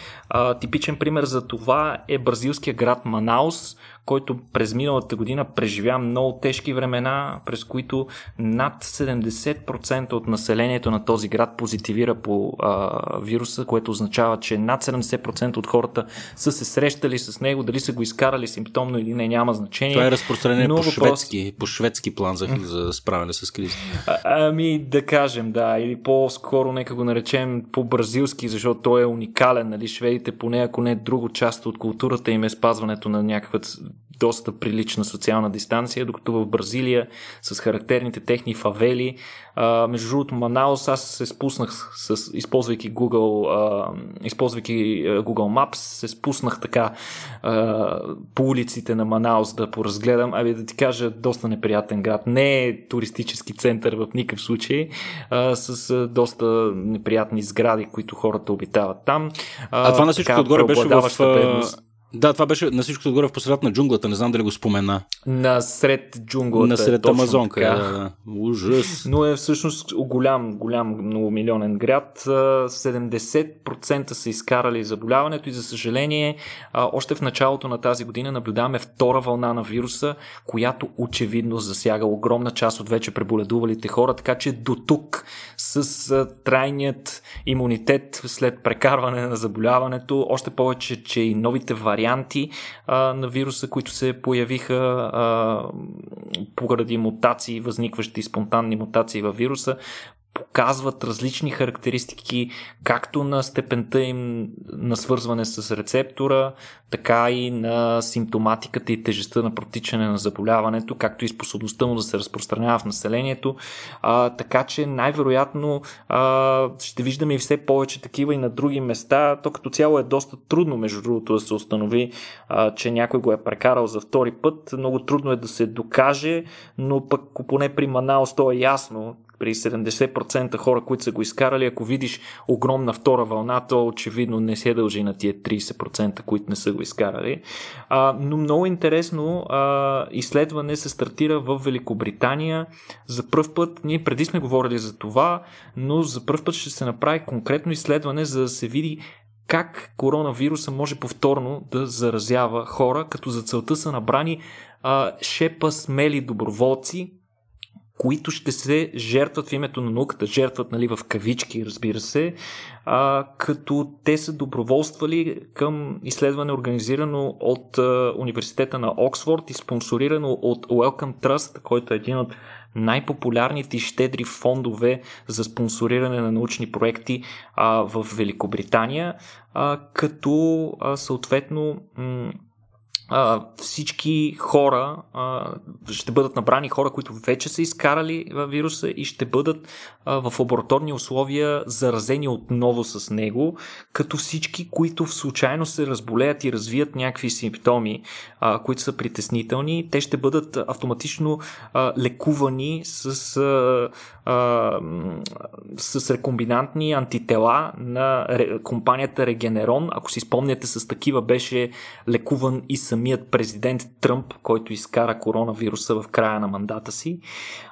B: Типичен пример за това е бразилския град Манаус, който през миналата година преживя много тежки времена, през които над 70% от населението на този град позитивира по а, вируса, което означава, че над 70% от хората са се срещали с него, дали са го изкарали симптомно или не, няма значение.
A: Това е разпространение по, въпрос... шведски, по шведски план за, за справяне с криза.
B: А, ами да кажем, да, или по-скоро нека го наречем по-бразилски, защото той е уникален, нали, шведите поне ако не е друго част от културата им е спазването на някаква доста прилична социална дистанция, докато в Бразилия с характерните техни фавели. А, между другото, Манаус, аз се спуснах, с, използвайки, Google, а, използвайки Google Maps, се спуснах така а, по улиците на Манаус да поразгледам. Ами да ти кажа, доста неприятен град. Не е туристически център в никакъв случай, а, с а, доста неприятни сгради, които хората обитават там.
A: А, а това на всичко отгоре беше в... Бедност да, това беше на всичкото отгоре в посред на джунглата, не знам дали го спомена.
B: Насред джунглата.
A: Насред Амазонка, така. да, да. Ужас.
B: Но е всъщност голям, голям многомилионен град. 70% са изкарали заболяването и за съжаление още в началото на тази година наблюдаваме втора вълна на вируса, която очевидно засяга огромна част от вече преболедувалите хора, така че до тук с трайният имунитет след прекарване на заболяването, още повече, че и новите варианти варианти а, на вируса, които се появиха а, поради мутации, възникващи спонтанни мутации във вируса, показват различни характеристики, както на степента им на свързване с рецептора, така и на симптоматиката и тежестта на протичане на заболяването, както и способността му да се разпространява в населението. А, така че най-вероятно а, ще виждаме и все повече такива и на други места. То като цяло е доста трудно, между другото, да се установи, а, че някой го е прекарал за втори път. Много трудно е да се докаже, но пък поне при Манаус то е ясно, при 70% хора, които са го изкарали, ако видиш огромна втора вълна, то очевидно не се дължи на тия 30%, които не са го изкарали. А, но много интересно а, изследване се стартира в Великобритания. За първ път, ние преди сме говорили за това, но за първ път ще се направи конкретно изследване, за да се види как коронавируса може повторно да заразява хора, като за целта са набрани а, шепа смели доброволци, които ще се жертват в името на науката, жертват нали, в кавички, разбира се, а, като те са доброволствали към изследване, организирано от а, Университета на Оксфорд и спонсорирано от Wellcome Trust, който е един от най-популярните и щедри фондове за спонсориране на научни проекти а, в Великобритания, а, като а, съответно м- всички хора, а, ще бъдат набрани хора, които вече са изкарали вируса и ще бъдат а, в лабораторни условия заразени отново с него, като всички, които в случайно се разболеят и развият някакви симптоми, а, които са притеснителни, те ще бъдат автоматично а, лекувани с, а, а, с рекомбинантни антитела на компанията Регенерон. Ако си спомняте, с такива беше лекуван и самият президент Тръмп, който изкара коронавируса в края на мандата си.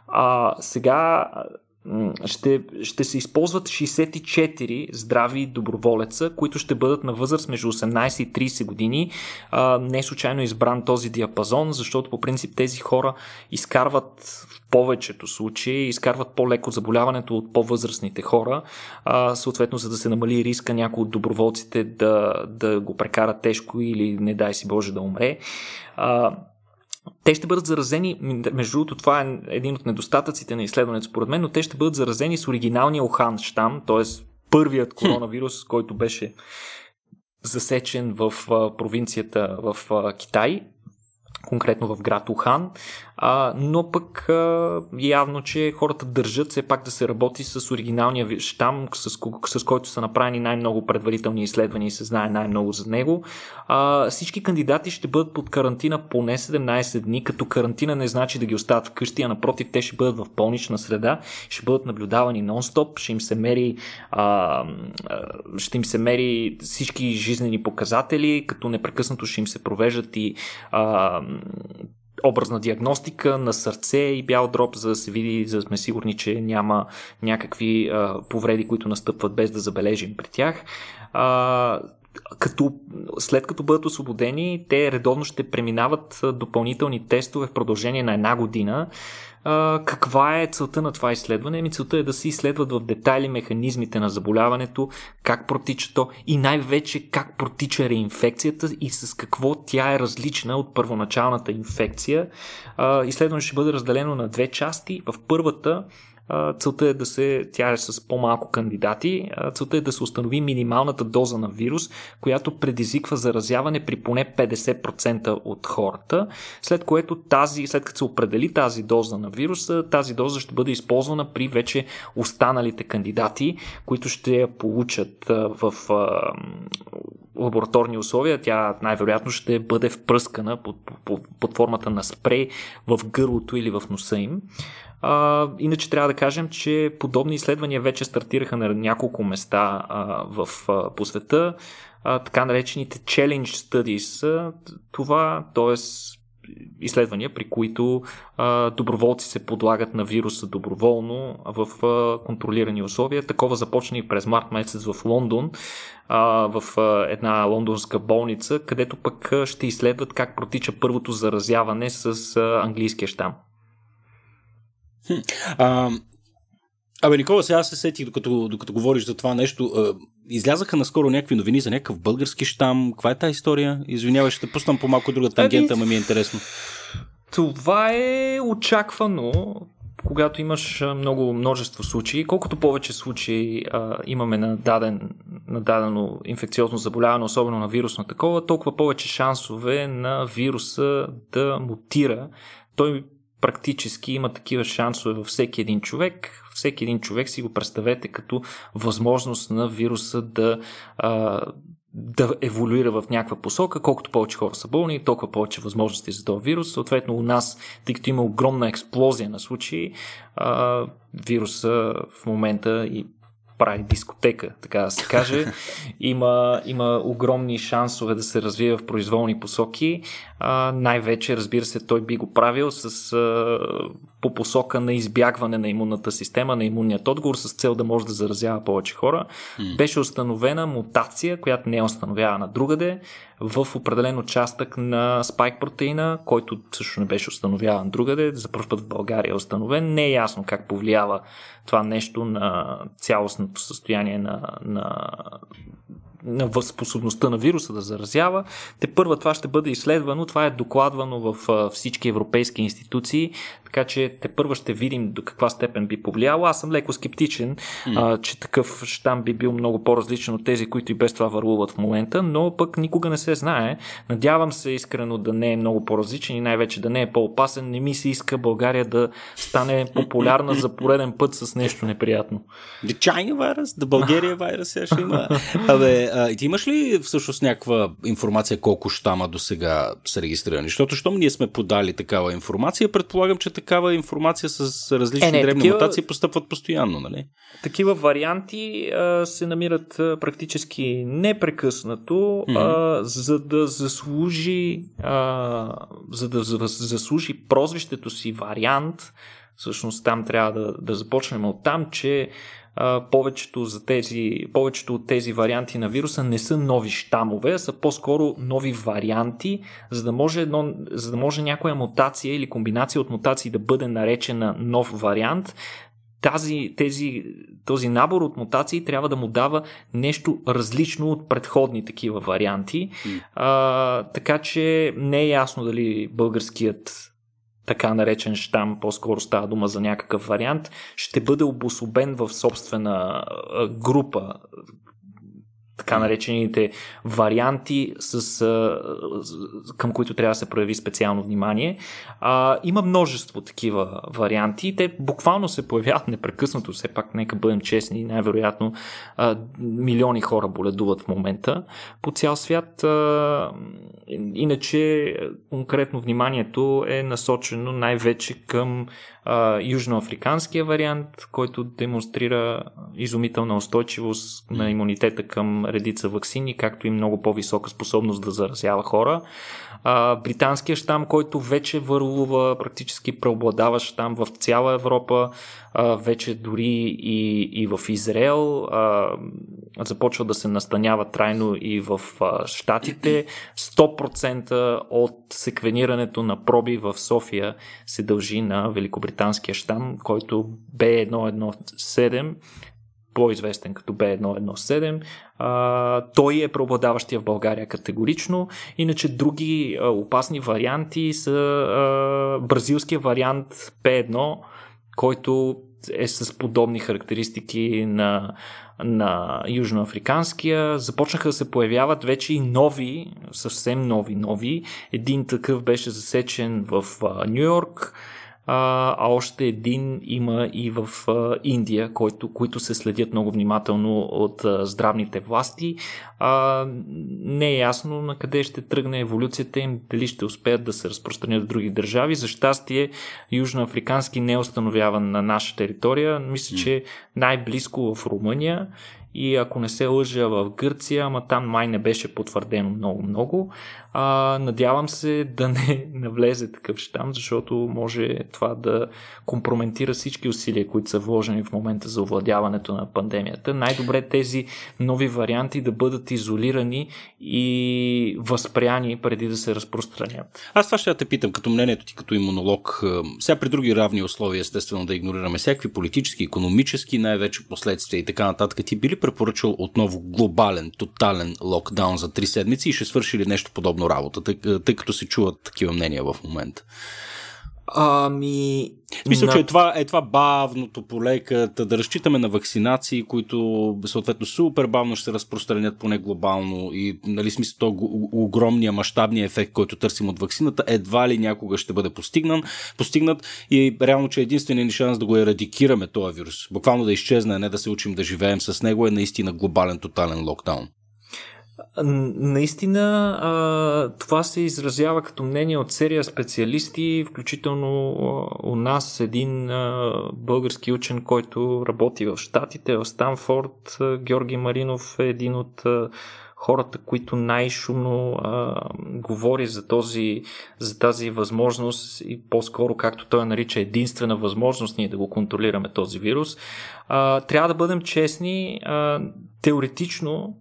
B: А, сега ще, ще се използват 64 здрави доброволеца, които ще бъдат на възраст между 18 и 30 години. А, не е случайно избран този диапазон, защото по принцип тези хора изкарват в повечето случаи, изкарват по-леко заболяването от по-възрастните хора, а, съответно за да се намали риска някой от доброволците да, да го прекара тежко или не дай си Боже да умре. А, те ще бъдат заразени, между другото това е един от недостатъците на изследването според мен, но те ще бъдат заразени с оригиналния Охан штам, т.е. първият коронавирус, който беше засечен в провинцията в Китай конкретно в град Ухан, а, но пък а, явно, че хората държат все пак да се работи с оригиналния щам, с, с който са направени най-много предварителни изследвания и се знае най-много за него. А, всички кандидати ще бъдат под карантина поне 17 дни, като карантина не значи да ги оставят вкъщи, а напротив, те ще бъдат в болнична среда, ще бъдат наблюдавани нон-стоп, ще им се мери, а, ще им се мери всички жизнени показатели, като непрекъснато ще им се провеждат и а, образна диагностика на сърце и бял дроб, за да се види, за да сме сигурни, че няма някакви а, повреди, които настъпват без да забележим при тях. А, като, след като бъдат освободени, те редовно ще преминават допълнителни тестове в продължение на една година, каква е целта на това изследване? Ами целта е да се изследват в детайли механизмите на заболяването, как протича то и най-вече как протича реинфекцията и с какво тя е различна от първоначалната инфекция. А, изследването ще бъде разделено на две части. В първата Целта е да се, тя е с по-малко кандидати, целта е да се установи минималната доза на вирус, която предизвиква заразяване при поне 50% от хората, след което тази, след като се определи тази доза на вируса, тази доза ще бъде използвана при вече останалите кандидати, които ще я получат в лабораторни условия. Тя най-вероятно ще бъде впръскана под, под, под формата на спрей в гърлото или в носа им. А, иначе трябва да кажем, че подобни изследвания вече стартираха на няколко места а, в, а, по света. А, така наречените challenge studies. Това, т.е. изследвания, при които а, доброволци се подлагат на вируса доброволно в а, контролирани условия. Такова започна и през март месец в Лондон, а, в а, една лондонска болница, където пък ще изследват как протича първото заразяване с а, английския щам.
A: А, Абе, Никола, сега се сетих, докато, докато говориш за това нещо. Излязаха наскоро някакви новини за някакъв български щам. Каква е тази история? Извинявай, ще пуснам по малко друга тангента, ама ми е интересно.
B: Това е очаквано, когато имаш много множество случаи. Колкото повече случаи а, имаме на, даден, на дадено инфекциозно заболяване, особено на вирусно такова, толкова повече шансове на вируса да мутира. Той практически има такива шансове във всеки един човек. Всеки един човек си го представете като възможност на вируса да, а, да еволюира в някаква посока. Колкото повече хора са болни, толкова повече възможности за този вирус. Съответно, у нас, тъй като има огромна експлозия на случаи, а, вируса в момента и прави дискотека, така да се каже. <laughs> Има, има огромни шансове да се развие в произволни посоки. А, най-вече, разбира се, той би го правил с а, по посока на избягване на имунната система, на имунният отговор, с цел да може да заразява повече хора. Mm. Беше установена мутация, която не е установявана другаде, в определен участък на спайк протеина, който също не беше установяван другаде, за първ път в България е установен. Не е ясно как повлиява това нещо на цялостното състояние на, на на способността на вируса да заразява. Те първа това ще бъде изследвано, това е докладвано в всички европейски институции, така че те първа ще видим до каква степен би повлияло. Аз съм леко скептичен, mm. а, че такъв щам би бил много по-различен от тези, които и без това върлуват в момента, но пък никога не се знае. Надявам се искрено да не е много по-различен и най-вече да не е по-опасен. Не ми се иска България да стане популярна за пореден път с нещо неприятно.
A: The China virus, the Bulgaria virus сега ще има. Абе, а, и ти имаш ли всъщност някаква информация колко щама до сега са регистрирани? Защото щом ние сме подали такава информация, предполагам, че такава информация с различни е, не, древни такива, мутации постъпват постоянно, нали?
B: Такива варианти а, се намират а, практически непрекъснато, mm-hmm. а, за да заслужи а, за да заслужи прозвището си вариант Всъщност там трябва да, да започнем от там, че а, повечето, за тези, повечето от тези варианти на вируса не са нови щамове, а са по-скоро нови варианти, за да може, едно, за да може някоя мутация или комбинация от мутации да бъде наречена нов вариант, тази, тези, този набор от мутации трябва да му дава нещо различно от предходни такива варианти. Mm. А, така че не е ясно дали българският така наречен щам, по-скоро става дума за някакъв вариант, ще бъде обособен в собствена група, така наречените варианти, с, а, към които трябва да се прояви специално внимание. А, има множество такива варианти. Те буквално се появяват непрекъснато. Все пак, нека бъдем честни, най-вероятно а, милиони хора боледуват в момента по цял свят. А, иначе, конкретно вниманието е насочено най-вече към а, южноафриканския вариант, който демонстрира изумителна устойчивост на имунитета към редица вакцини, както и много по-висока способност да заразява хора. А, британския щам, който вече върлува практически преобладаващ щам в цяла Европа, а, вече дори и, и в Израел, а, започва да се настанява трайно и в а, Штатите. 100% от секвенирането на проби в София се дължи на великобританския щам, който B117 по-известен като B117. А, той е преобладаващия в България категорично. Иначе други а, опасни варианти са а, бразилския вариант P1, който е с подобни характеристики на, на южноафриканския. Започнаха да се появяват вече и нови, съвсем нови, нови. Един такъв беше засечен в Нью Йорк а, а още един има и в а, Индия, който, които се следят много внимателно от а, здравните власти. А, не е ясно на къде ще тръгне еволюцията им, дали ще успеят да се разпространят в други държави. За щастие, южноафрикански не е установяван на наша територия. Мисля, че най-близко в Румъния и ако не се лъжа в Гърция, ама там май не беше потвърдено много-много. Надявам се да не <laughs> навлезе такъв щам, защото може това да компрометира всички усилия, които са вложени в момента за овладяването на пандемията. Най-добре тези нови варианти да бъдат изолирани и възпряни преди да се разпространят.
A: Аз това ще те питам, като мнението ти като имунолог. Сега при други равни условия, естествено, да игнорираме всякакви политически, економически, най-вече последствия и така нататък. Ти би ли препоръчал отново глобален, тотален локдаун за три седмици и ще свърши ли нещо подобно работа, тъй, тъй като се чуват такива мнения в момента?
B: Ами.
A: Мисля, на... че е това, е това бавното полеката, да разчитаме на вакцинации, които съответно супер бавно ще се разпространят поне глобално и нали, смисъл то огромния мащабния ефект, който търсим от вакцината, едва ли някога ще бъде постигнан, постигнат и реално, че единственият ни шанс да го ерадикираме този вирус, буквално да изчезне, а не да се учим да живеем с него, е наистина глобален тотален локдаун.
B: Наистина, това се изразява като мнение от серия специалисти, включително у нас един български учен, който работи в Штатите, в Станфорд. Георги Маринов е един от хората, които най-шумно а, говори за, този, за тази възможност и по-скоро, както той нарича, единствена възможност ние да го контролираме този вирус. А, трябва да бъдем честни. А, теоретично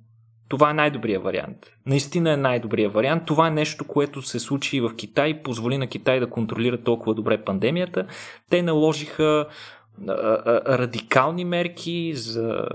B: това е най-добрият вариант. Наистина е най-добрият вариант. Това е нещо, което се случи и в Китай, позволи на Китай да контролира толкова добре пандемията. Те наложиха радикални мерки за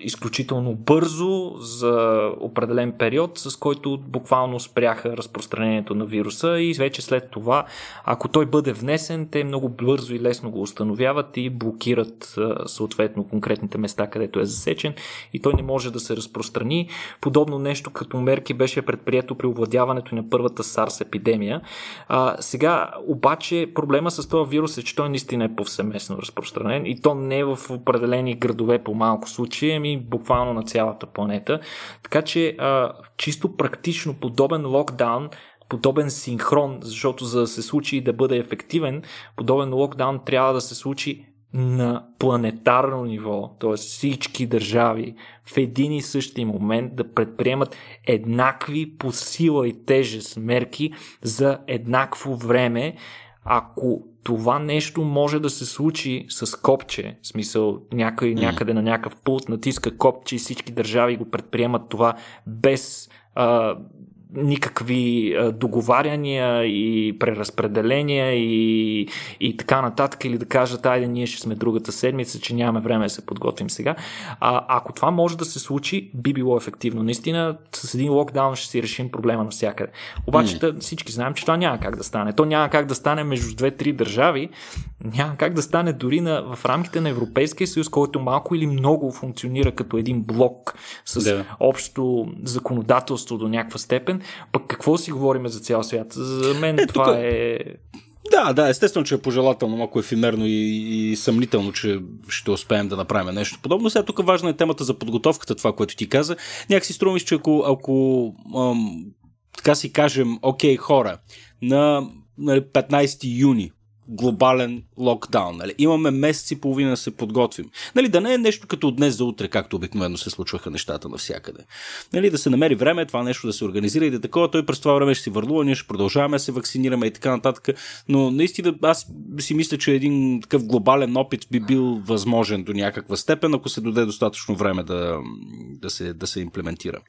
B: изключително бързо за определен период, с който буквално спряха разпространението на вируса и вече след това, ако той бъде внесен, те много бързо и лесно го установяват и блокират съответно конкретните места, където е засечен и той не може да се разпространи. Подобно нещо като мерки беше предприето при овладяването на първата SARS епидемия. А, сега обаче проблема с този вирус е, че той наистина е повсеместно разпространен и то не е в определени градове по малко случаи, ами ами буквално на цялата планета. Така че а, чисто практично подобен локдаун подобен синхрон, защото за да се случи и да бъде ефективен, подобен локдаун трябва да се случи на планетарно ниво, т.е. всички държави в един и същи момент да предприемат еднакви по сила и тежест мерки за еднакво време, ако това нещо може да се случи с копче, в смисъл някой някъде на някакъв пулт натиска копче и всички държави го предприемат това без а, никакви договаряния и преразпределения и, и така нататък, или да кажат, айде, ние ще сме другата седмица, че нямаме време да се подготвим сега. А, ако това може да се случи, би било ефективно. Наистина, с един локдаун ще си решим проблема навсякъде. Обаче mm. всички знаем, че това няма как да стане. То няма как да стане между две-три държави, няма как да стане дори на, в рамките на Европейския съюз, който малко или много функционира като един блок с да. общо законодателство до някаква степен. Пък какво си говорим за цял свят? За мен е, това тук... е...
A: Да, да, естествено, че е пожелателно, малко ефимерно и, и съмнително, че ще успеем да направим нещо подобно. Сега тук важна е темата за подготовката, това, което ти каза. Някакси струва че ако, ако ам, така си кажем, окей, хора, на, на 15 юни глобален локдаун. Нали? Имаме месец и половина да се подготвим. Нали, да не е нещо като днес за утре, както обикновено се случваха нещата навсякъде. Нали, да се намери време, това нещо да се организира и да такова. Той през това време ще си върлува, ние ще продължаваме да се вакцинираме и така нататък. Но наистина аз си мисля, че един такъв глобален опит би бил възможен до някаква степен, ако се даде достатъчно време да, да, се, да се имплементира.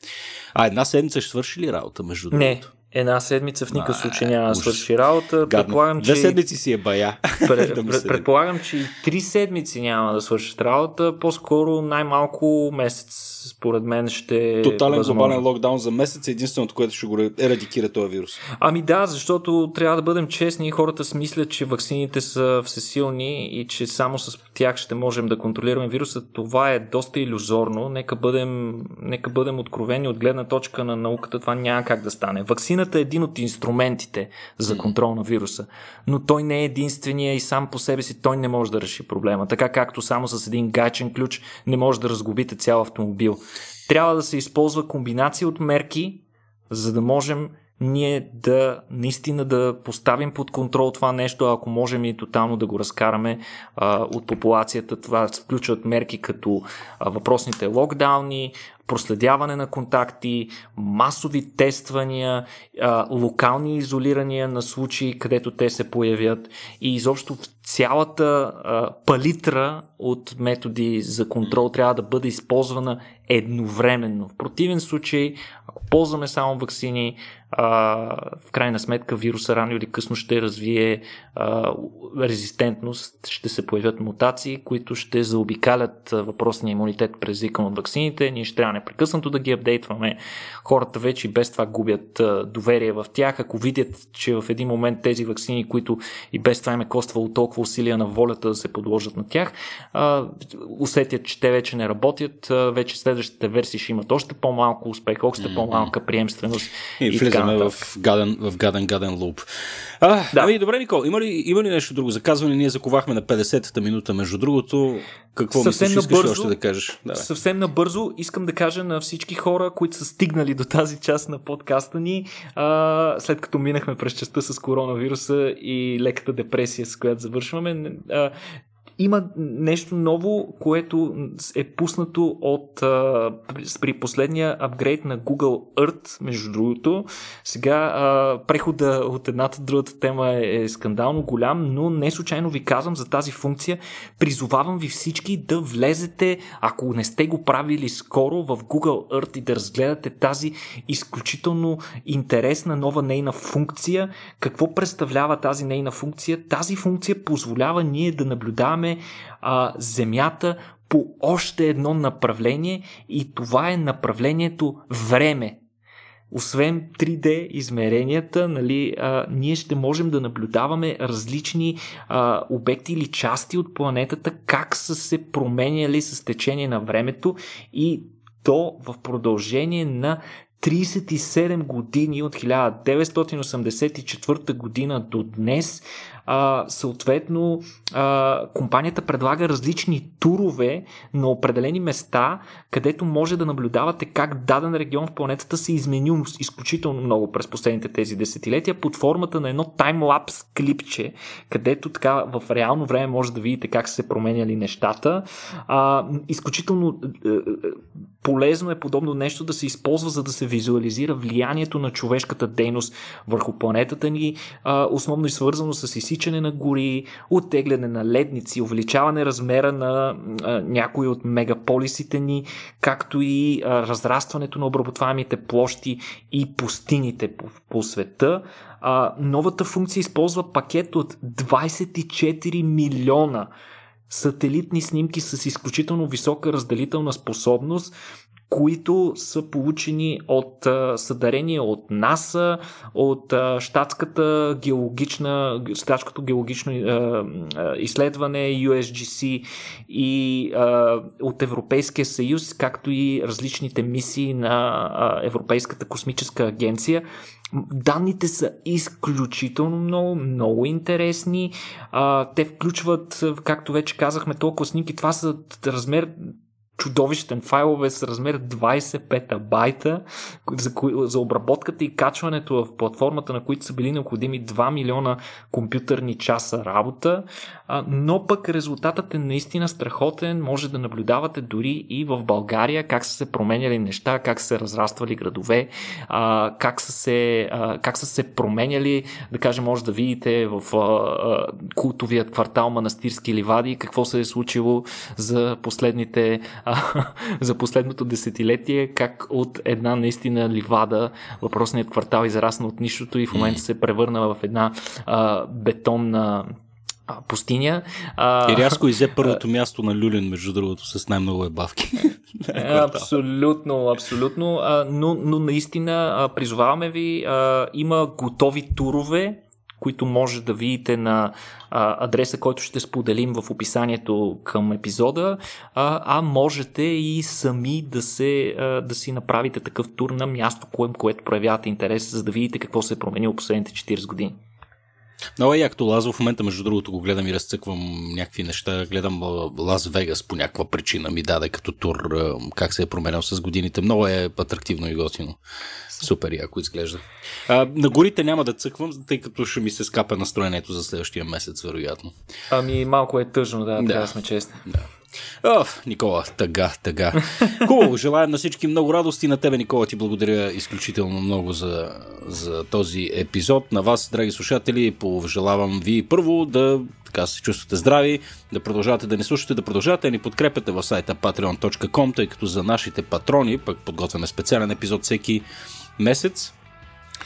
A: А една седмица ще свърши ли работа между другото?
B: Не, една седмица в никакъв случай няма да свърши работа. Предполагам,
A: че... Две седмици си е бая. <laughs>
B: Пред, пред, предполагам, че и три седмици няма да свършат работа. По-скоро най-малко месец според мен ще
A: Тотален глобален локдаун за месец е единственото, което ще го ерадикира този вирус.
B: Ами да, защото трябва да бъдем честни. Хората смислят, че ваксините са всесилни и че само с тях ще можем да контролираме вируса. Това е доста иллюзорно. Нека бъдем, нека бъдем откровени от гледна точка на науката. Това няма как да стане. Ваксината е един от инструментите за контрол на вируса, но той не е единствения и сам по себе си той не може да реши проблема. Така както само с един гачен ключ не може да разгубите цял автомобил. Трябва да се използва комбинация от мерки, за да можем ние да наистина да поставим под контрол това нещо, ако можем и тотално да го разкараме а, от популацията. Това включват мерки като а, въпросните локдауни, проследяване на контакти, масови тествания, локални изолирания на случаи, където те се появят и изобщо цялата палитра от методи за контрол трябва да бъде използвана едновременно. В противен случай, ако ползваме само вакцини, в крайна сметка вируса рано или късно ще развие резистентност, ще се появят мутации, които ще заобикалят въпросния имунитет, предизвикан от вакцините. Ние ще трябва непрекъснато да ги апдейтваме. Хората вече без това губят доверие в тях. Ако видят, че в един момент тези вакцини, които и без това им е коствало толкова усилия на волята да се подложат на тях, усетят, че те вече не работят, вече следващите версии ще имат още по-малко успех, още по-малка приемственост.
A: И, и влизаме в гаден, в гаден, гаден луп. А, да. Ами, добре, Никол, има ли, има ли нещо друго? Заказване ние заковахме на 50-та минута, между другото. Какво съвсем мислиш, набързо, още да кажеш?
B: Да, съвсем набързо искам да кажа на всички хора, които са стигнали до тази част на подкаста ни, а, след като минахме през частта с коронавируса и леката депресия, с която завършваме, а, има нещо ново, което е пуснато от при последния апгрейд на Google Earth, между другото. Сега прехода от едната другата тема е, е скандално голям, но не случайно ви казвам за тази функция. Призовавам ви всички да влезете, ако не сте го правили скоро, в Google Earth и да разгледате тази изключително интересна нова нейна функция. Какво представлява тази нейна функция? Тази функция позволява ние да наблюдаваме а, Земята по още едно направление и това е направлението време. Освен 3D измеренията, нали, а, ние ще можем да наблюдаваме различни а, обекти или части от планетата, как са се променяли с течение на времето и то в продължение на 37 години от 1984 година до днес а, съответно а, компанията предлага различни турове на определени места, където може да наблюдавате как даден регион в планетата се е изменил изключително много през последните тези десетилетия под формата на едно таймлапс клипче, където така в реално време може да видите как са се променяли нещата. А, изключително е, е, полезно е подобно нещо да се използва, за да се визуализира влиянието на човешката дейност върху планетата ни, а, основно и свързано с изсичане на гори, оттегляне на ледници, увеличаване размера на а, някои от мегаполисите ни, както и а, разрастването на обработваемите площи и пустините по, по света. А, новата функция използва пакет от 24 милиона сателитни снимки с изключително висока разделителна способност, които са получени от съдарения от НАСА, от щатската геологична, щатското геологично изследване USGC и от Европейския съюз, както и различните мисии на Европейската космическа агенция. Данните са изключително много, много интересни. Те включват, както вече казахме, толкова снимки. Това са размер чудовищен файлове с размер 20 петабайта за, за обработката и качването в платформата, на които са били необходими 2 милиона компютърни часа работа, но пък резултатът е наистина страхотен, може да наблюдавате дори и в България как са се променяли неща, как са се разраствали градове, как, са се, как са се променяли, да кажем, може да видите в а, култовият квартал Манастирски ливади, какво се е случило за последните а, <laughs> за последното десетилетие, как от една наистина ливада въпросният квартал израсна от нищото и в момента се превърна в една а, бетонна пустиня.
A: А, и рязко изе <laughs> първото а, място на Люлин, между другото, с най-много ебавки. <laughs>
B: абсолютно, абсолютно. А, но, но наистина а, призоваваме ви, а, има готови турове, които може да видите на адреса, който ще споделим в описанието към епизода, а, можете и сами да, се, да си направите такъв тур на място, кое, което проявявате интерес, за да видите какво се е променило последните 40 години.
A: Много е якто Лазо. В момента, между другото, го гледам и разцъквам някакви неща. Гледам Лас Вегас по някаква причина ми даде като тур как се е променял с годините. Много е атрактивно и готино. Супер яко изглежда. А, на горите няма да цъквам, тъй като ще ми се скапа настроението за следващия месец, вероятно.
B: Ами малко е тъжно, да, да. трябва да сме честни.
A: Да. О, Никола, тъга, тъга. Хубаво, <laughs> желая на всички много радости. На тебе, Никола, ти благодаря изключително много за, за този епизод. На вас, драги слушатели, пожелавам ви първо да така се чувствате здрави, да продължавате да ни слушате, да продължавате да ни подкрепяте в сайта patreon.com, тъй като за нашите патрони пък подготвяме специален епизод всеки месец.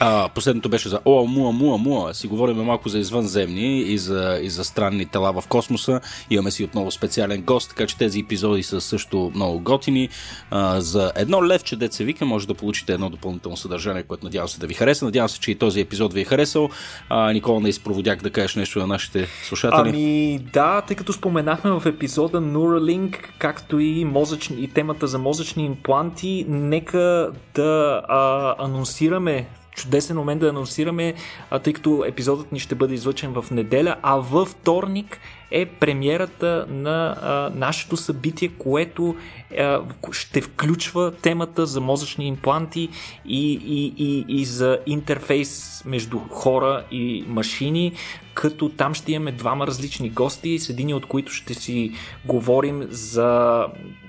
A: А, последното беше за О, муа, муа, муа. Си говорим малко за извънземни и за, и за странни тела в космоса. Имаме си отново специален гост, така че тези епизоди са също много готини. А, за едно левче, деца вика, може да получите едно допълнително съдържание, което надявам се да ви хареса. Надявам се, че и този епизод ви е харесал. А, Никола, не изпроводях да кажеш нещо на нашите слушатели.
B: Ами да, тъй като споменахме в епизода Neuralink, както и, мозъчни, и темата за мозъчни импланти, нека да а, анонсираме чудесен момент да анонсираме, тъй като епизодът ни ще бъде излъчен в неделя, а във вторник е премиерата на а, нашето събитие, което а, ще включва темата за мозъчни импланти и, и, и, и за интерфейс между хора и машини, като там ще имаме двама различни гости, с един от които ще си говорим за,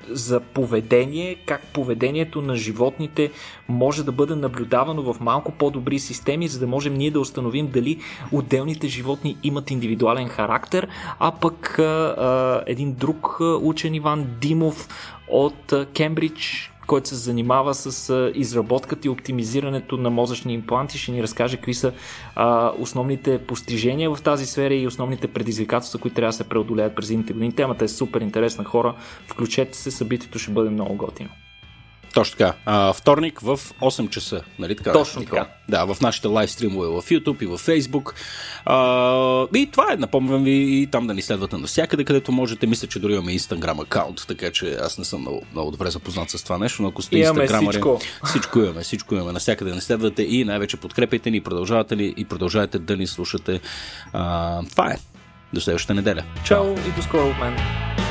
B: за поведение, как поведението на животните може да бъде наблюдавано в малко по-добри системи, за да можем ние да установим дали отделните животни имат индивидуален характер, а пък а, един друг учен Иван Димов от Кембридж, който се занимава с изработката и оптимизирането на мозъчни импланти. Ще ни разкаже какви са а, основните постижения в тази сфера и основните предизвикателства, които трябва да се преодолеят през едните години. Темата е супер интересна хора. Включете се, събитието ще бъде много готино.
A: Точно така. А, вторник в 8 часа. Нали така?
B: Точно така.
A: Да, в нашите лайв стримове в YouTube и в Facebook. А, и това е. Напомням ви и там да ни следвате навсякъде, където можете. Мисля, че дори имаме Instagram аккаунт, така че аз не съм много, много добре запознат с това нещо, но ако сте Instagram,
B: всичко.
A: всичко имаме, всичко имаме. Навсякъде ни следвате и най-вече подкрепяйте ни, продължавате ли и продължавате да ни слушате. А, това е. До следващата неделя.
B: Чао и до скоро от мен.